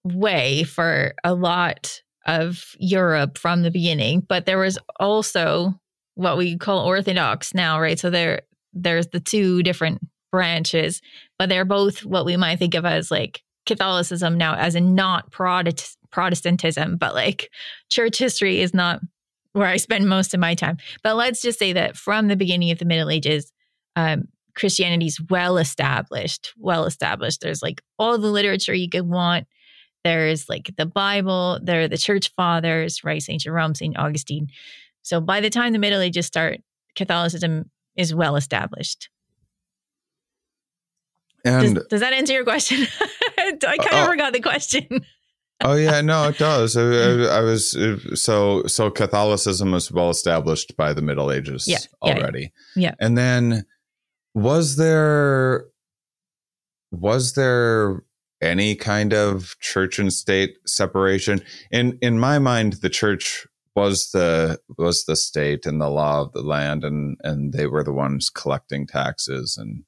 way for a lot of Europe from the beginning, but there was also what we call Orthodox now, right? So there, there's the two different branches, but they're both what we might think of as like Catholicism now, as in not Protest- Protestantism, but like church history is not where I spend most of my time. But let's just say that from the beginning of the Middle Ages, um, Christianity's well established, well established. There's like all the literature you could want. There's like the Bible, there are the church fathers, right? St. Jerome, St. Augustine. So by the time the Middle Ages start, Catholicism is well established. Does, and does that answer your question? I kind of Oh. forgot the question. Oh yeah, no, it does. I, I, I was uh, so so Catholicism was well established by the Middle Ages Yeah, yeah, yeah. already. Yeah. and then was there was there any kind of church and state separation? In in my mind, the church was the was the state and the law of the land, and and they were the ones collecting taxes and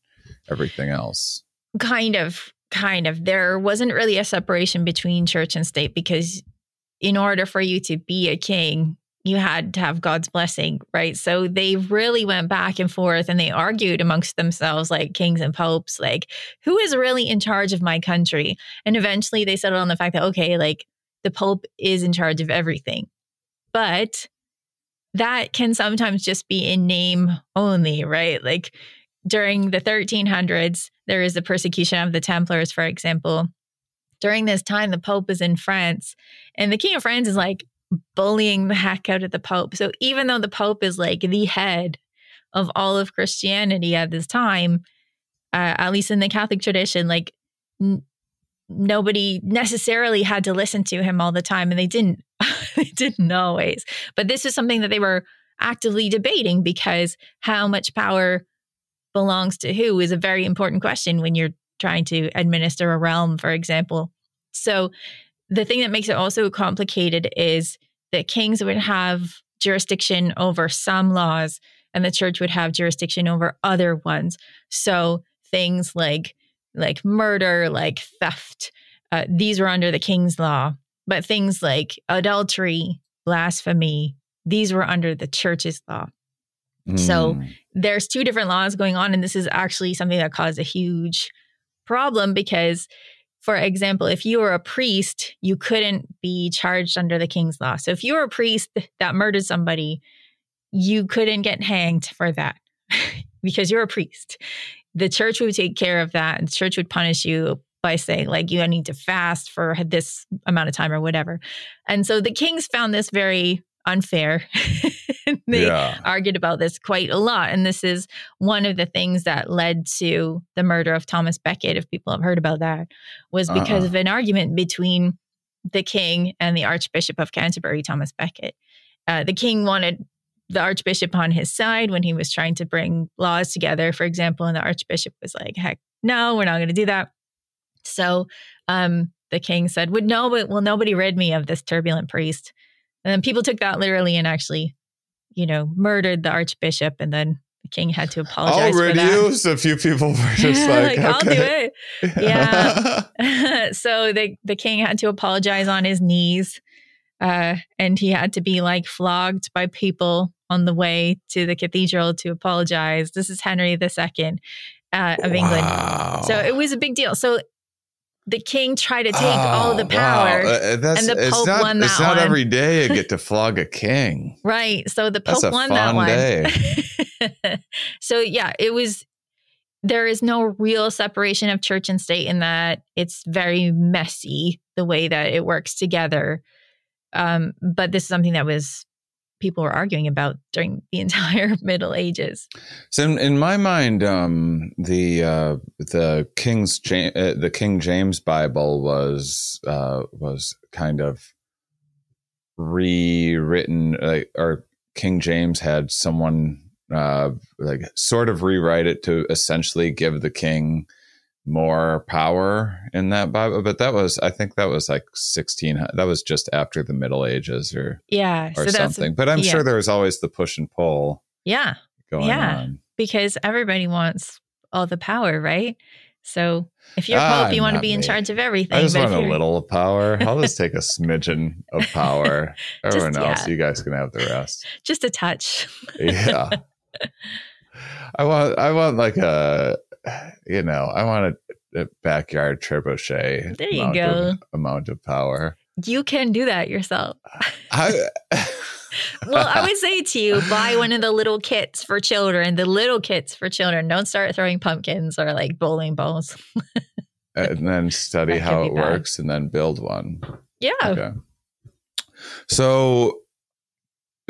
everything else. kind of kind of there wasn't really a separation between church and state because in order for you to be a king you had to have God's blessing, right? So they really went back and forth and they argued amongst themselves, like kings and popes, like, who is really in charge of my country? And eventually they settled on the fact that, okay, like the Pope is in charge of everything. But that can sometimes just be in name only, right? Like during the 1300s, there is the persecution of the Templars, for example. During this time, the Pope is in France, and the King of France is like bullying the heck out of the Pope. So even though the Pope is like the head of all of Christianity at this time, uh, at least in the Catholic tradition, like n- nobody necessarily had to listen to him all the time, and they didn't. they didn't always. But this is something that they were actively debating because how much power belongs to who is a very important question when you're trying to administer a realm, for example. So the thing that makes it also complicated is that kings would have jurisdiction over some laws and the church would have jurisdiction over other ones. So things like like murder, like theft, uh, these were under the king's law. But things like adultery, blasphemy, these were under the church's law. Mm. So hmm. there's two different laws going on, and this is actually something that caused a huge problem because for example, if you were a priest, you couldn't be charged under the king's law. So if you were a priest that murdered somebody, you couldn't get hanged for that because you're a priest. The church would take care of that and the church would punish you by saying like you need to fast for this amount of time or whatever. And so the kings found this very unfair. they yeah. argued about this quite a lot. And this is one of the things that led to the murder of Thomas Becket, if people have heard about that, was because uh-uh. of an argument between the king and the Archbishop of Canterbury, Thomas Becket. Uh, the king wanted the Archbishop on his side when he was trying to bring laws together, for example, and the Archbishop was like, heck, no, we're not going to do that. So um, the king said, Would no, but will nobody rid me of this turbulent priest? And then people took that literally and actually, you know, murdered the archbishop. And then the king had to apologize. I already used a few people were just like, like okay. I'll do it. Yeah. so the the king had to apologize on his knees. Uh, and he had to be like flogged by people on the way to the cathedral to apologize. This is Henry II uh, of wow. England. So it was a big deal. So the king tried to take oh, all the power, wow. uh, and the pope not, won that It's not one. every day you get to flog a king, right? So the pope won that one. so yeah, it was. There is no real separation of church and state in that it's very messy the way that it works together. Um, but this is something that was people were arguing about during the entire Middle Ages. So, in, in my mind, um, the uh, the King's uh, the King James Bible was uh, was kind of rewritten, or King James had someone uh, like sort of rewrite it to essentially give the king more power in that Bible, but that was I think that was like sixteen. That was just after the Middle Ages, or yeah, or so something. But I'm yeah. sure there was always the push and pull. Yeah, going yeah, on. because everybody wants all the power, right? So if you're ah, Pope, you want to be me. in charge of everything. I just want a little of power. I'll just take a smidgen of power. Everyone just, else, you guys can have the rest. Just a touch. yeah. I want I want like a you know, I want a, a backyard trebuchet. There you go. Of, amount of power. You can do that yourself. I, well, I would say to you, buy one of the little kits for children. The little kits for children. Don't start throwing pumpkins or like bowling balls. Uh, and then study how it bad. works, and then build one. Yeah. Okay. So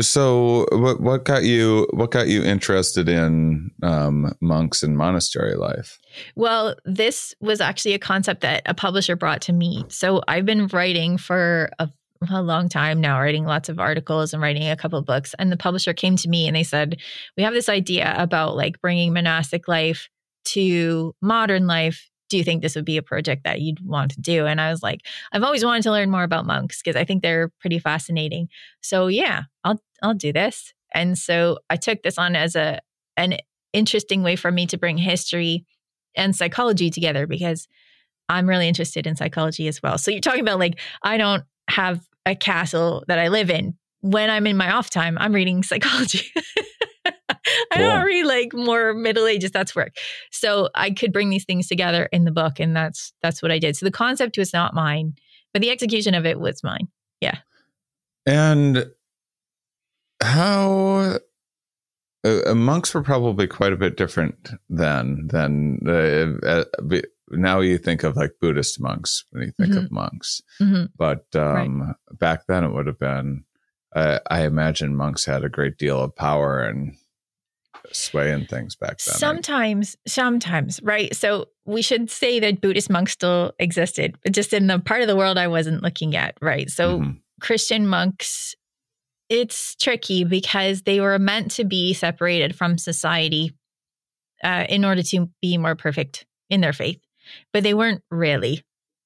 so what what got you what got you interested in um, monks and monastery life? Well, this was actually a concept that a publisher brought to me. So I've been writing for a, a long time now, writing lots of articles and writing a couple books. And the publisher came to me and they said, "We have this idea about like bringing monastic life to modern life do you think this would be a project that you'd want to do? And I was like, I've always wanted to learn more about monks because I think they're pretty fascinating. So yeah, I'll I'll do this. And so I took this on as a an interesting way for me to bring history and psychology together because I'm really interested in psychology as well. So you're talking about like I don't have a castle that I live in, when I'm in my off time, I'm reading psychology. I Cool. don't read like more Middle Ages. That's work. So I could bring these things together in the book, and that's that's what I did. So the concept was not mine, but the execution of it was mine. Yeah. And how uh, monks were probably quite a bit different then than uh, uh, now you think of like Buddhist monks when you think of monks, Mhm. but um, back then it would have been. Uh, I imagine monks had a great deal of power and sway in things back then. right? Sometimes, sometimes, right? So we should say that Buddhist monks still existed, but just in the part of the world I wasn't looking at, right? So Mhm. Christian monks, it's tricky because they were meant to be separated from society uh, in order to be more perfect in their faith, but they weren't really.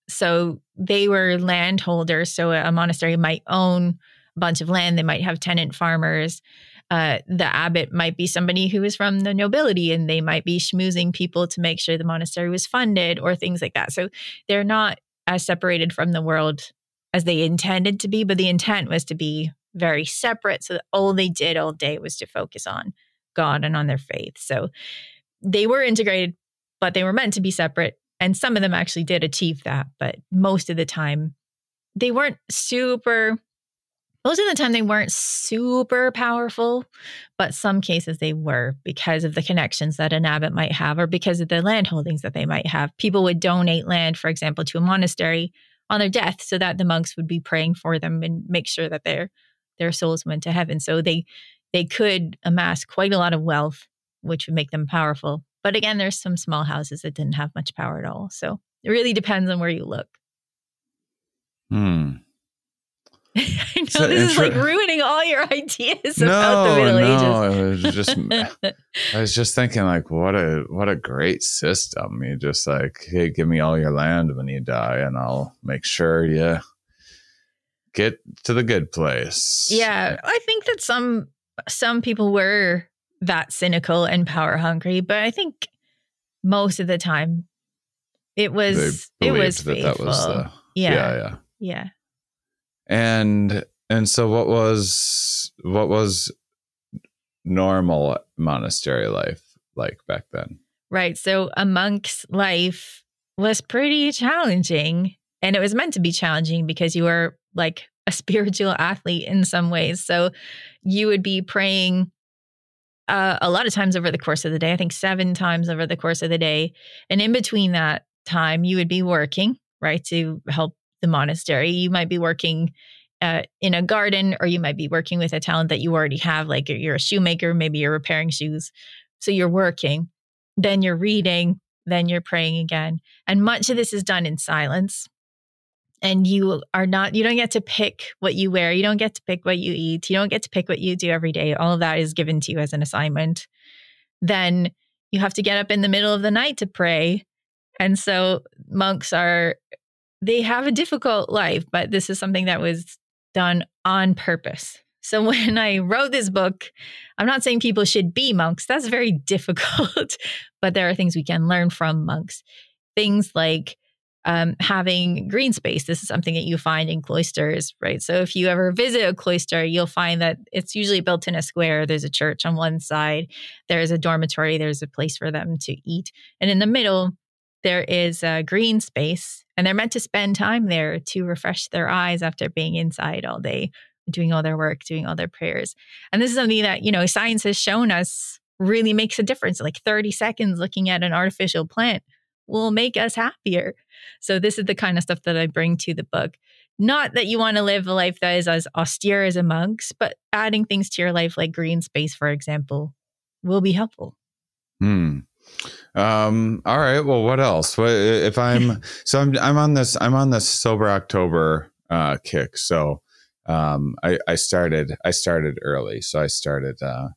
So they were landholders. So a monastery might own a bunch of land, they might have tenant farmers. Uh, the abbot might be somebody who is from the nobility and they might be schmoozing people to make sure the monastery was funded or things like that. So they're not as separated from the world as they intended to be, but the intent was to be very separate. So that all they did all day was to focus on God and on their faith. So they were integrated, but they were meant to be separate. And some of them actually did achieve that, but most of the time they weren't super. Most of the time, they weren't super powerful, but some cases they were because of the connections that an abbot might have or because of the land holdings that they might have. People would donate land, for example, to a monastery on their death so that the monks would be praying for them and make sure that their their souls went to heaven. So they they could amass quite a lot of wealth, which would make them powerful. But again, there's some small houses that didn't have much power at all. So it really depends on where you look. Hmm. I know So this is like ruining all your ideas about the Middle no, Ages. it was just I was just thinking like what a what a great system. You just like, hey, give me all your land when you die and I'll make sure you get to the good place. Yeah, I think that some some people were that cynical and power hungry, but I think most of the time it was it was that faithful. that was the yeah, yeah, yeah, yeah. And and so what was what was normal monastery life like back then? Right. So a monk's life was pretty challenging, and it was meant to be challenging because you were like a spiritual athlete in some ways. So you would be praying uh, a lot of times over the course of the day. I think seven times over the course of the day, and in between that time, you would be working right to help the monastery. You might be working. Uh, in a garden, or you might be working with a talent that you already have, like you're a shoemaker, maybe you're repairing shoes. So you're working, then you're reading, then you're praying again. And much of this is done in silence. And you are not, you don't get to pick what you wear. You don't get to pick what you eat. You don't get to pick what you do every day. All of that is given to you as an assignment. Then you have to get up in the middle of the night to pray. And so monks are, they have a difficult life, but this is something that was done on purpose. So when I wrote this book, I'm not saying people should be monks. That's very difficult. but there are things we can learn from monks. Things like um, having green space. This is something that you find in cloisters, right? So if you ever visit a cloister, you'll find that it's usually built in a square. There's a church on one side, there's a dormitory, there's a place for them to eat. And in the middle, there is a green space, and they're meant to spend time there to refresh their eyes after being inside all day doing all their work, doing all their prayers. And this is something that, you know, science has shown us really makes a difference. Like 30 seconds looking at an artificial plant will make us happier. So this is the kind of stuff that I bring to the book. Not that you want to live a life that is as austere as a monk's, but adding things to your life like green space, for example, will be helpful. Hmm. Um, all right. Well, what else? What if I'm so I'm I'm on this I'm on this sober October uh kick. So um I, I started I started early. So I started uh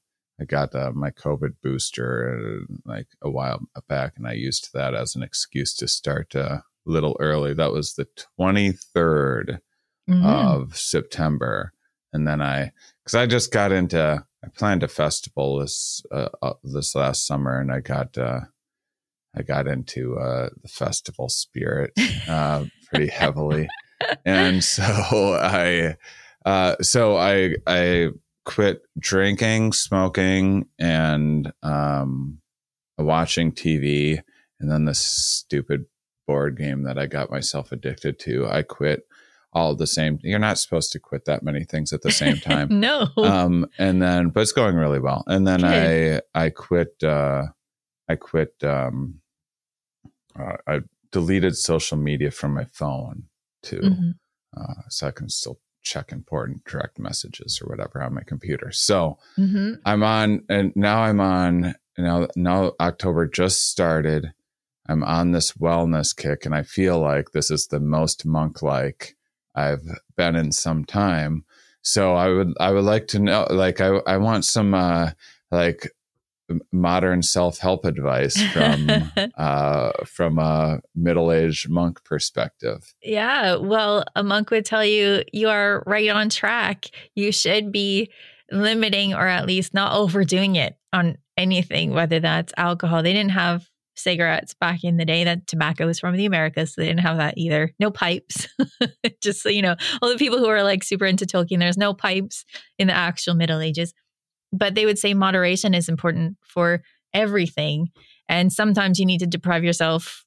I got uh, my COVID booster uh, like a while back and I used that as an excuse to start uh, a little early. That was the 23rd Mhm. of September. And then I, because I just got into, I planned a festival this uh, uh, this last summer, and I got uh, I got into uh, the festival spirit uh, pretty heavily, and so I Uh, so I I quit drinking, smoking, and um, watching TV, and then the stupid board game that I got myself addicted to. I quit all the same. You're not supposed to quit that many things at the same time. no. um, and then, but it's going really well. And then Good. I I quit. Uh, I quit. Um, uh, I deleted social media from my phone too, Mhm. uh, so I can still check important direct messages or whatever on my computer. So Mhm. I'm on, and now I'm on. Now, now October just started. I'm on this wellness kick, and I feel like this is the most monk-like I've been in some time. So I would, I would like to know, like, I, I want some, uh, like, modern self-help advice from, uh, from a middle-aged monk perspective. Yeah, well, a monk would tell you you are right on track. You should be limiting or at least not overdoing it on anything, whether that's alcohol. They didn't have cigarettes back in the day. That tobacco was from the Americas, so they didn't have that either. No pipes. Just so you know, all the people who are like super into Tolkien, there's no pipes in the actual Middle Ages. But they would say moderation is important for everything. And sometimes you need to deprive yourself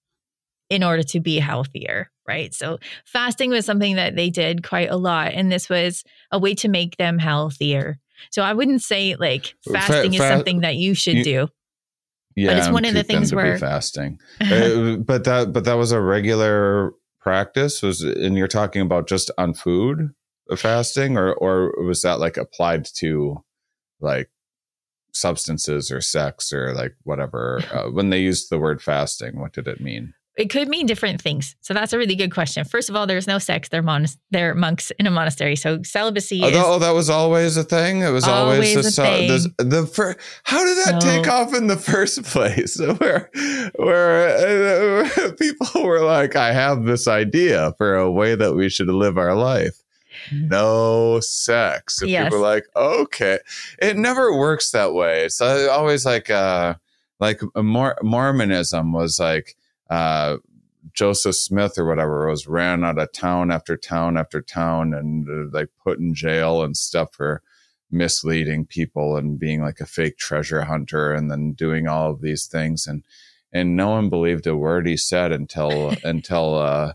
in order to be healthier, right? So fasting was something that they did quite a lot. And this was a way to make them healthier. So I wouldn't say like Fa- fasting is something that you should you- do. Yeah, it's I'm one of the things where- fasting. Uh, but that, but that was a regular practice. Was and you're talking about just on food uh, fasting, or or was that like applied to like substances or sex or like whatever? Uh, when they used the word fasting, what did it mean? It could mean different things. So that's a really good question. First of all, there's no sex. They're, monas- they're monks in a monastery. So celibacy Oh, is that, oh, that was always a thing. It was always, Always the, a thing. the fir- How did that No. take off in the first place? Where where uh, people were like, "I have this idea for a way that we should live our life." No sex. And Yes. people are like, "Okay." It never works that way. It's uh, always like, uh, like Mor- Mormonism was like. Uh, Joseph Smith or whatever was ran out of town after town after town and uh, like put in jail and stuff for misleading people and being like a fake treasure hunter and then doing all of these things. And and no one believed a word he said until until uh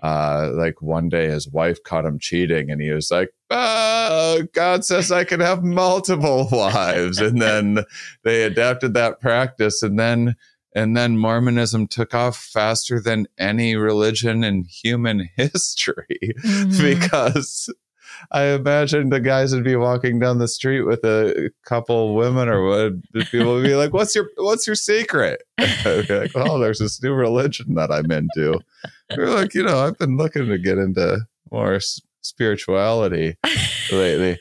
uh like one day his wife caught him cheating and he was like ah, god says i can have multiple wives. And then they adapted that practice and then and then Mormonism took off faster than any religion in human history Mhm. because I imagine the guys would be walking down the street with a couple women or would people would be like, What's your what's your secret? I'd be like, Oh, there's this new religion that I'm into. They're like, you know, I've been looking to get into more spirituality lately.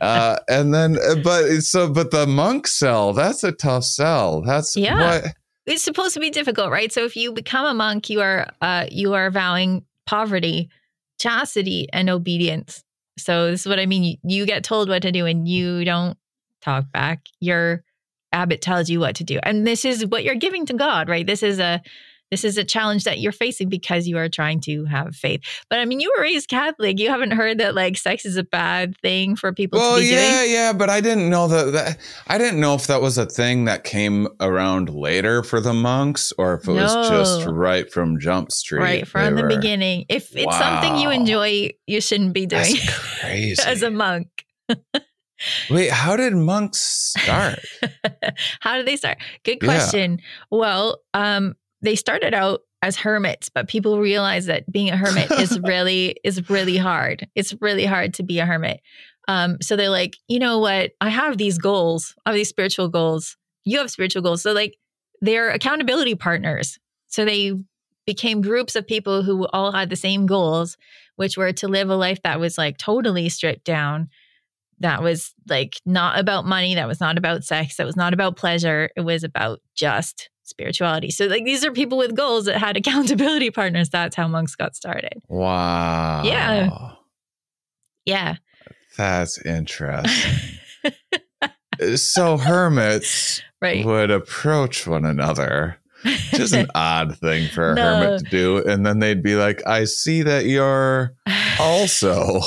Uh, and then, uh, but so, but the monk cell, that's a tough sell. That's Yeah. what, it's supposed to be difficult, right? So if you become a monk, you are uh, you are vowing poverty, chastity, and obedience. So this is what I mean. You, you get told what to do, and you don't talk back. Your abbot tells you what to do, and this is what you're giving to God, right? This is a this is a challenge that you're facing because you are trying to have faith. But I mean, you were raised Catholic. You haven't heard that like sex is a bad thing for people well, to be yeah, doing. yeah, but I didn't know that, that. I didn't know if that was a thing that came around later for the monks, or if it was just right from Jump Street. Right from They the were- beginning. If it's something you enjoy, you shouldn't be doing That's crazy. as a monk. Wait, how did monks start? How did they start? Good Yeah. question. Well, um, they started out as hermits, but people realize that being a hermit is really is really hard. It's really hard to be a hermit. Um, so they're like, you know what? I have these goals. I have these spiritual goals. You have spiritual goals. So like they're accountability partners. So they became groups of people who all had the same goals, which were to live a life that was like totally stripped down, that was like not about money, that was not about sex, that was not about pleasure. It was about just spirituality. So like these are people with goals that had accountability partners. That's how monks got started. Wow. Yeah. Yeah. That's interesting. Uh, so hermits right. would approach one another. Just an odd thing for a No. hermit to do. And then they'd be like, I see that you're also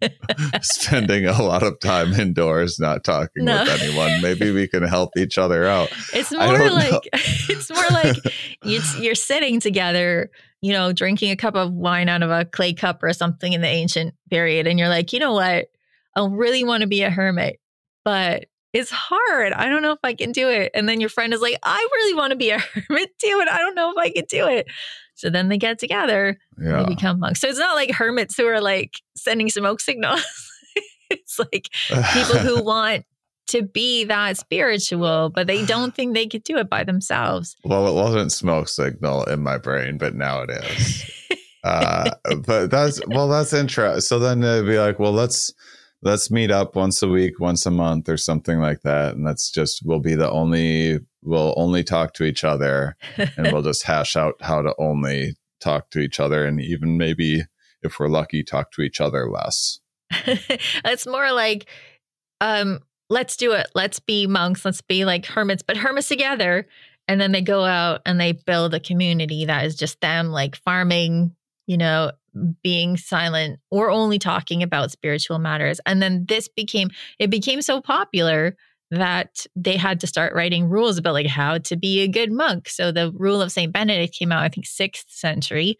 spending a lot of time indoors, not talking No. with anyone. Maybe we can help each other out. It's more like know. it's more like it's, you're sitting together, you know, drinking a cup of wine out of a clay cup or something in the ancient period, and you're like, you know what? I really want to be a hermit, but it's hard. I don't know if I can do it. And then your friend is like, I really want to be a hermit too, and I don't know if I can do it. So then they get together, Yeah. they become monks. So it's not like hermits who are like sending smoke signals. it's like people who want to be that spiritual, but they don't think they could do it by themselves. well, it wasn't smoke signal in my brain, but now it is. uh, but that's well, that's interesting. So then it'd be like, well, let's let's meet up once a week, once a month, or something like that, and that's just we'll be the only we'll only talk to each other, and we'll just hash out how to only talk to each other, and even maybe if we're lucky, talk to each other less. it's more like, um, let's do it. Let's be monks. Let's be like hermits, but hermits together. And then they go out and they build a community that is just them, like farming, you know, being silent or only talking about spiritual matters. And then this became, it became so popular that they had to start writing rules about like how to be a good monk. So the rule of St. Benedict came out, I think, sixth century,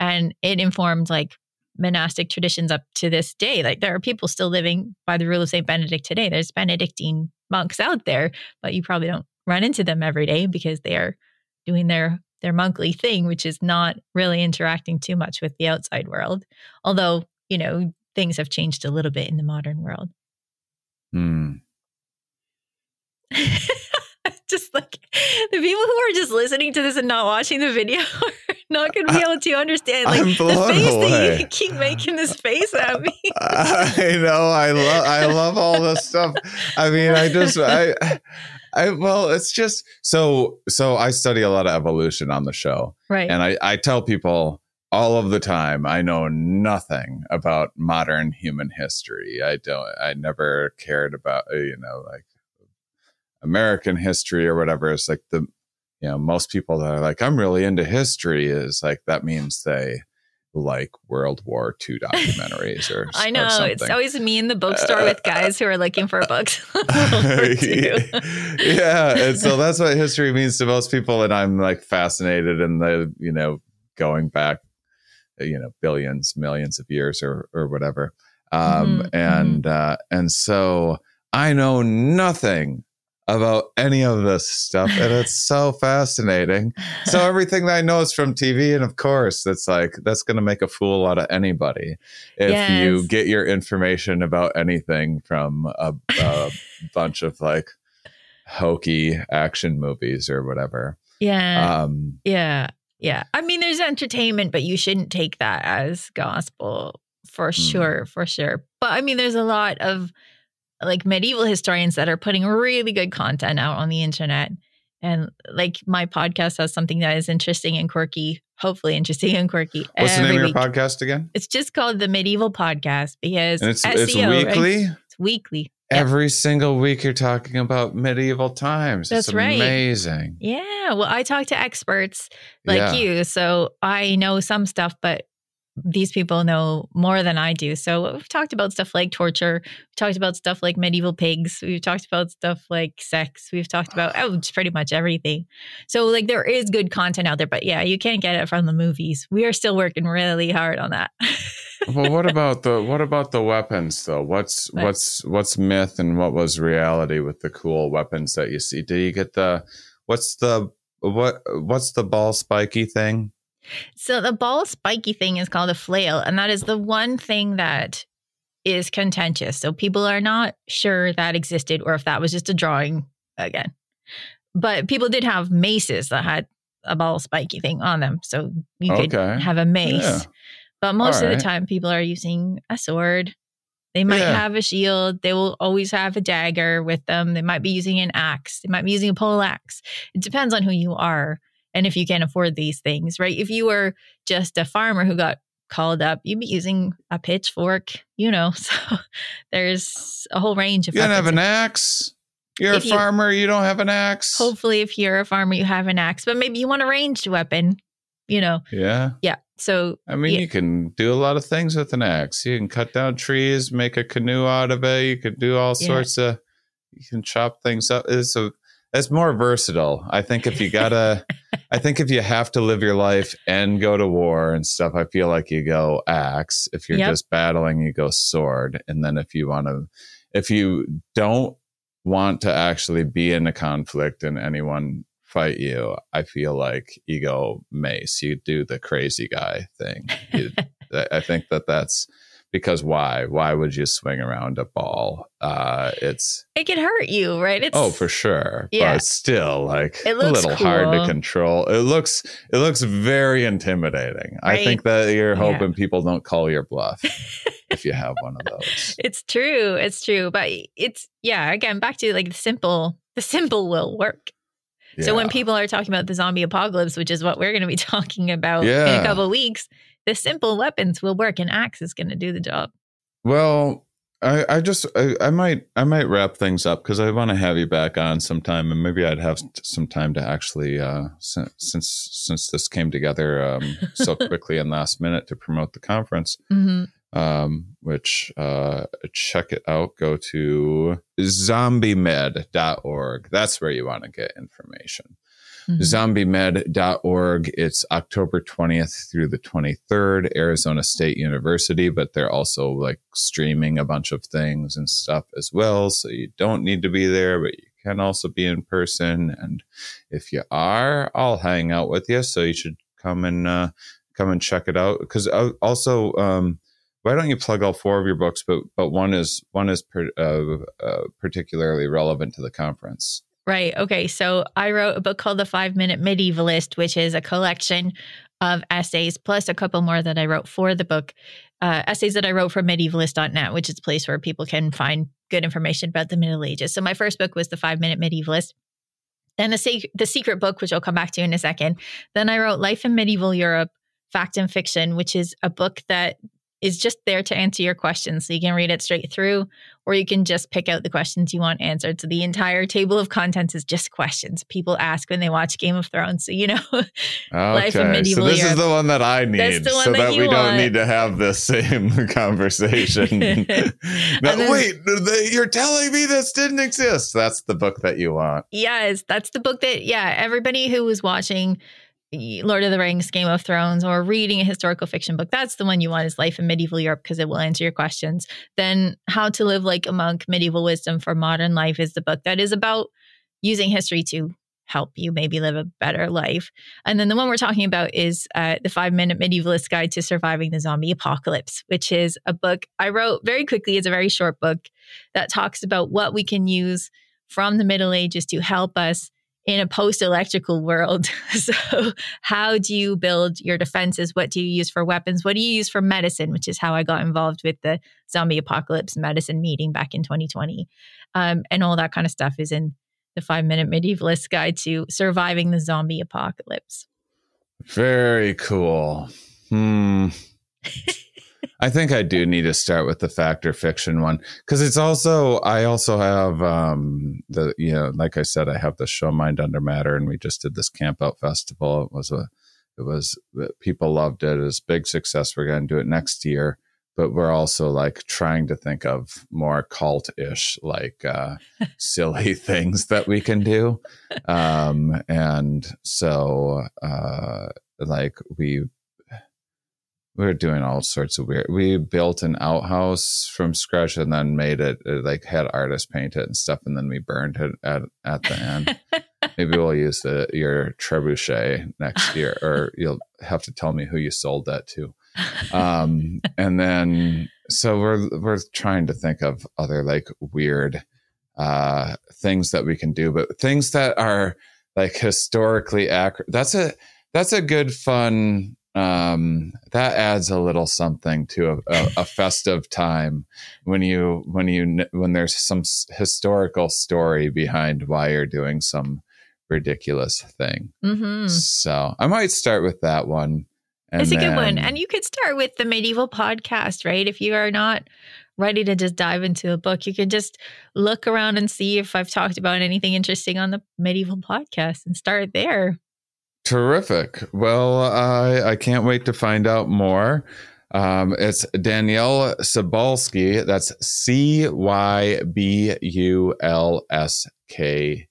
and it informed like monastic traditions up to this day. Like there are people still living by the rule of St. Benedict today. There's Benedictine monks out there, but you probably don't run into them every day because they are doing their their monkly thing, which is not really interacting too much with the outside world. Although, you know, things have changed a little bit in the modern world. Hmm. just like the people who are just listening to this and not watching the video are not going to be able to understand. Like I'm the face that you keep making this face at me. I know. I love. I love all this stuff. I mean, I just. I. I well, it's just so. So I study a lot of evolution on the show, Right. and I I tell people all of the time I know nothing about modern human history. I don't. I never cared about you know like American history or whatever. It's like the you know most people that are like I'm really into history is like that means they like World War II documentaries or I or know. It's always me in the bookstore with guys who are looking for books. on World War II. yeah, and so that's what history means to most people, and I'm like fascinated in the you know going back, you know, billions, millions of years or or whatever, um, Mhm, and uh, and so I know nothing about any of this stuff, and it's so fascinating. So everything that I know is from TV, and of course, that's like that's going to make a fool out of anybody if you get your information about anything from a, a bunch of like hokey action movies or whatever. yeah. Um, yeah. Yeah. I mean, there's entertainment, but you shouldn't take that as gospel for Hmm. sure. For sure. But I mean, there's a lot of like medieval historians that are putting really good content out on the internet. And like my podcast has something that is interesting and quirky, hopefully interesting and quirky. what's the name of your week. podcast again? It's just called the Medieval Podcast because And it's SEO, it's right? weekly. It's weekly. Every single week, you're talking about medieval times. That's it's right. amazing. Yeah. Well, I talk to experts like Yeah. you. So I know some stuff, but these people know more than I do. So we've talked about stuff like torture. We've talked about stuff like medieval pigs. We've talked about stuff like sex. We've talked about ah. oh, just pretty much everything. So like there is good content out there, but yeah, you can't get it from the movies. We are still working really hard on that. well, what about the what about the weapons though? What's What? what's what's myth and what was reality with the cool weapons that you see? Did you get the what's the what what's the ball spiky thing? So the ball spiky thing is called a flail, and that is the one thing that is contentious. So people are not sure that existed or if that was just a drawing again. But people did have maces that had a ball spiky thing on them. So you could Okay. have a mace. Yeah. But most of the time people are using a sword. They might Yeah. have a shield. They will always have a dagger with them. They might be using an axe. They might be using a pole axe. It depends on who you are and if you can't afford these things, right? If you were just a farmer who got called up, you'd be using a pitchfork, you know. So there's a whole range of You don't have an axe. You're If a you- farmer. You don't have an axe. Hopefully, if you're a farmer, you have an axe, but maybe you want a ranged weapon, you know. Yeah. Yeah. So I mean, yeah, you can do a lot of things with an axe. You can cut down trees, make a canoe out of it. You could do all Yeah. sorts of. You can chop things up. It's a. It's more versatile. I think if you gotta, I think if you have to live your life and go to war and stuff, I feel like you go axe. If you're Yep. just battling, you go sword. And then if you want to, if you don't want to actually be in a conflict and anyone fight you, I feel like you go mace. You do the crazy guy thing. You, I I think that that's because why? Why would you swing around a ball? Uh, it's it can hurt you, right? It's oh for sure, Yeah. but still like It a little hard to control. It looks it looks very intimidating. I think that you're Yeah. hoping people don't call your bluff if you have one of those. It's true. It's true. But it's yeah, again, back to like the simple, the simple will work. So when people are talking about the zombie apocalypse, which is what we're going to be talking about in a couple of weeks, the simple weapons will work and axe is going to do the job. Well, I, I just I, I might I might wrap things up because I want to have you back on sometime, and maybe I'd have some time to actually uh, since since since this came together um, so quickly and last minute to promote the conference. Mm-hmm. Um, which uh, check it out. Go to zombiemed.org. That's where you want to get information Mm-hmm. zombiemed.org. It's October 20th through the 23rd, Arizona State University, but they're also like streaming a bunch of things and stuff as well. So you don't need to be there, but you can also be in person. And if you are, I'll hang out with you. So you should come and uh, come and check it out. Because also, um, why don't you plug all four of your books? But but one is one is per, uh, uh, particularly relevant to the conference. Right. Okay. So I wrote a book called The Five Minute Medievalist, which is a collection of essays plus a couple more that I wrote for the book. Uh, essays that I wrote for medievalist.net, which is a place where people can find good information about the Middle Ages. So my first book was The Five Minute Medievalist. Then the, Se- the secret book, which I'll come back to in a second. Then I wrote Life in Medieval Europe, Fact and Fiction, which is a book that is just there to answer your questions. So you can read it straight through, or you can just pick out the questions you want answered. So the entire table of contents is just questions people ask when they watch Game of Thrones. So, you know, Life in Okay, medieval so this Europe. is the one that I need, That's the one so that that we don't need to have the same conversation. no, And then- wait, you're telling me this didn't exist? That's the book that you want. yes, that's the book that, yeah, everybody who was watching Lord of the Rings, Game of Thrones, or reading a historical fiction book, that's the one you want is Life in Medieval Europe because it will answer your questions. Then How to Live Like a Monk, Medieval Wisdom for Modern Life is the book that is about using history to help you maybe live a better life. And then the one we're talking about is uh, The Five Minute Medievalist Guide to Surviving the Zombie Apocalypse, which is a book I wrote very quickly. It's a very short book that talks about what we can use from the Middle Ages to help us in a post electrical world. so, how do you build your defenses? What do you use for weapons? What do you use for medicine? Which is how I got involved with the zombie apocalypse medicine meeting back in 2020. Um, and all that kind of stuff is in the five minute medievalist guide to surviving the zombie apocalypse. Very cool. Hmm. I think I do need to start with the fact or fiction one because it's also I also have um the you know like I said I have the show Mind Under Matter and we just did this camp out festival. It was a it was people loved it. It was a big success. We're going to do it next year, but we're also like trying to think of more cult ish like uh, silly things that we can do. Um, and so uh, like we we were doing all sorts of weird. We built an outhouse from scratch and then made it, it like had artists paint it and stuff, and then we burned it at at the end. Maybe we'll use the your trebuchet next year, or you'll have to tell me who you sold that to. Um, and then so we're we're trying to think of other like weird uh things that we can do, but things that are like historically accurate. That's a that's a good fun um that adds a little something to a, a, a festive time when you when you when there's some s- historical story behind why you're doing some ridiculous thing hmm so i might start with that one and It's a good one. And you could start with the medieval podcast, right? If you are not ready to just dive into a book, you can just look around and see if I've talked about anything interesting on the medieval podcast and start there. Terrific. Well, I I can't wait to find out more. Um, it's Danielle Cybulskie. That's C Y B U L S K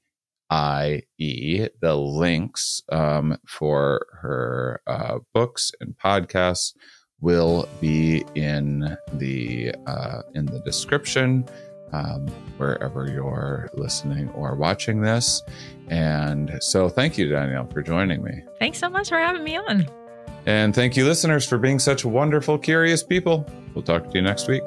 I E. The links um, for her uh, books and podcasts will be in the uh, in the description um, wherever you're listening or watching this. And so, thank you, Danielle, for joining me. Thanks so much for having me on. And thank you, listeners, for being such wonderful, curious people. We'll talk to you next week.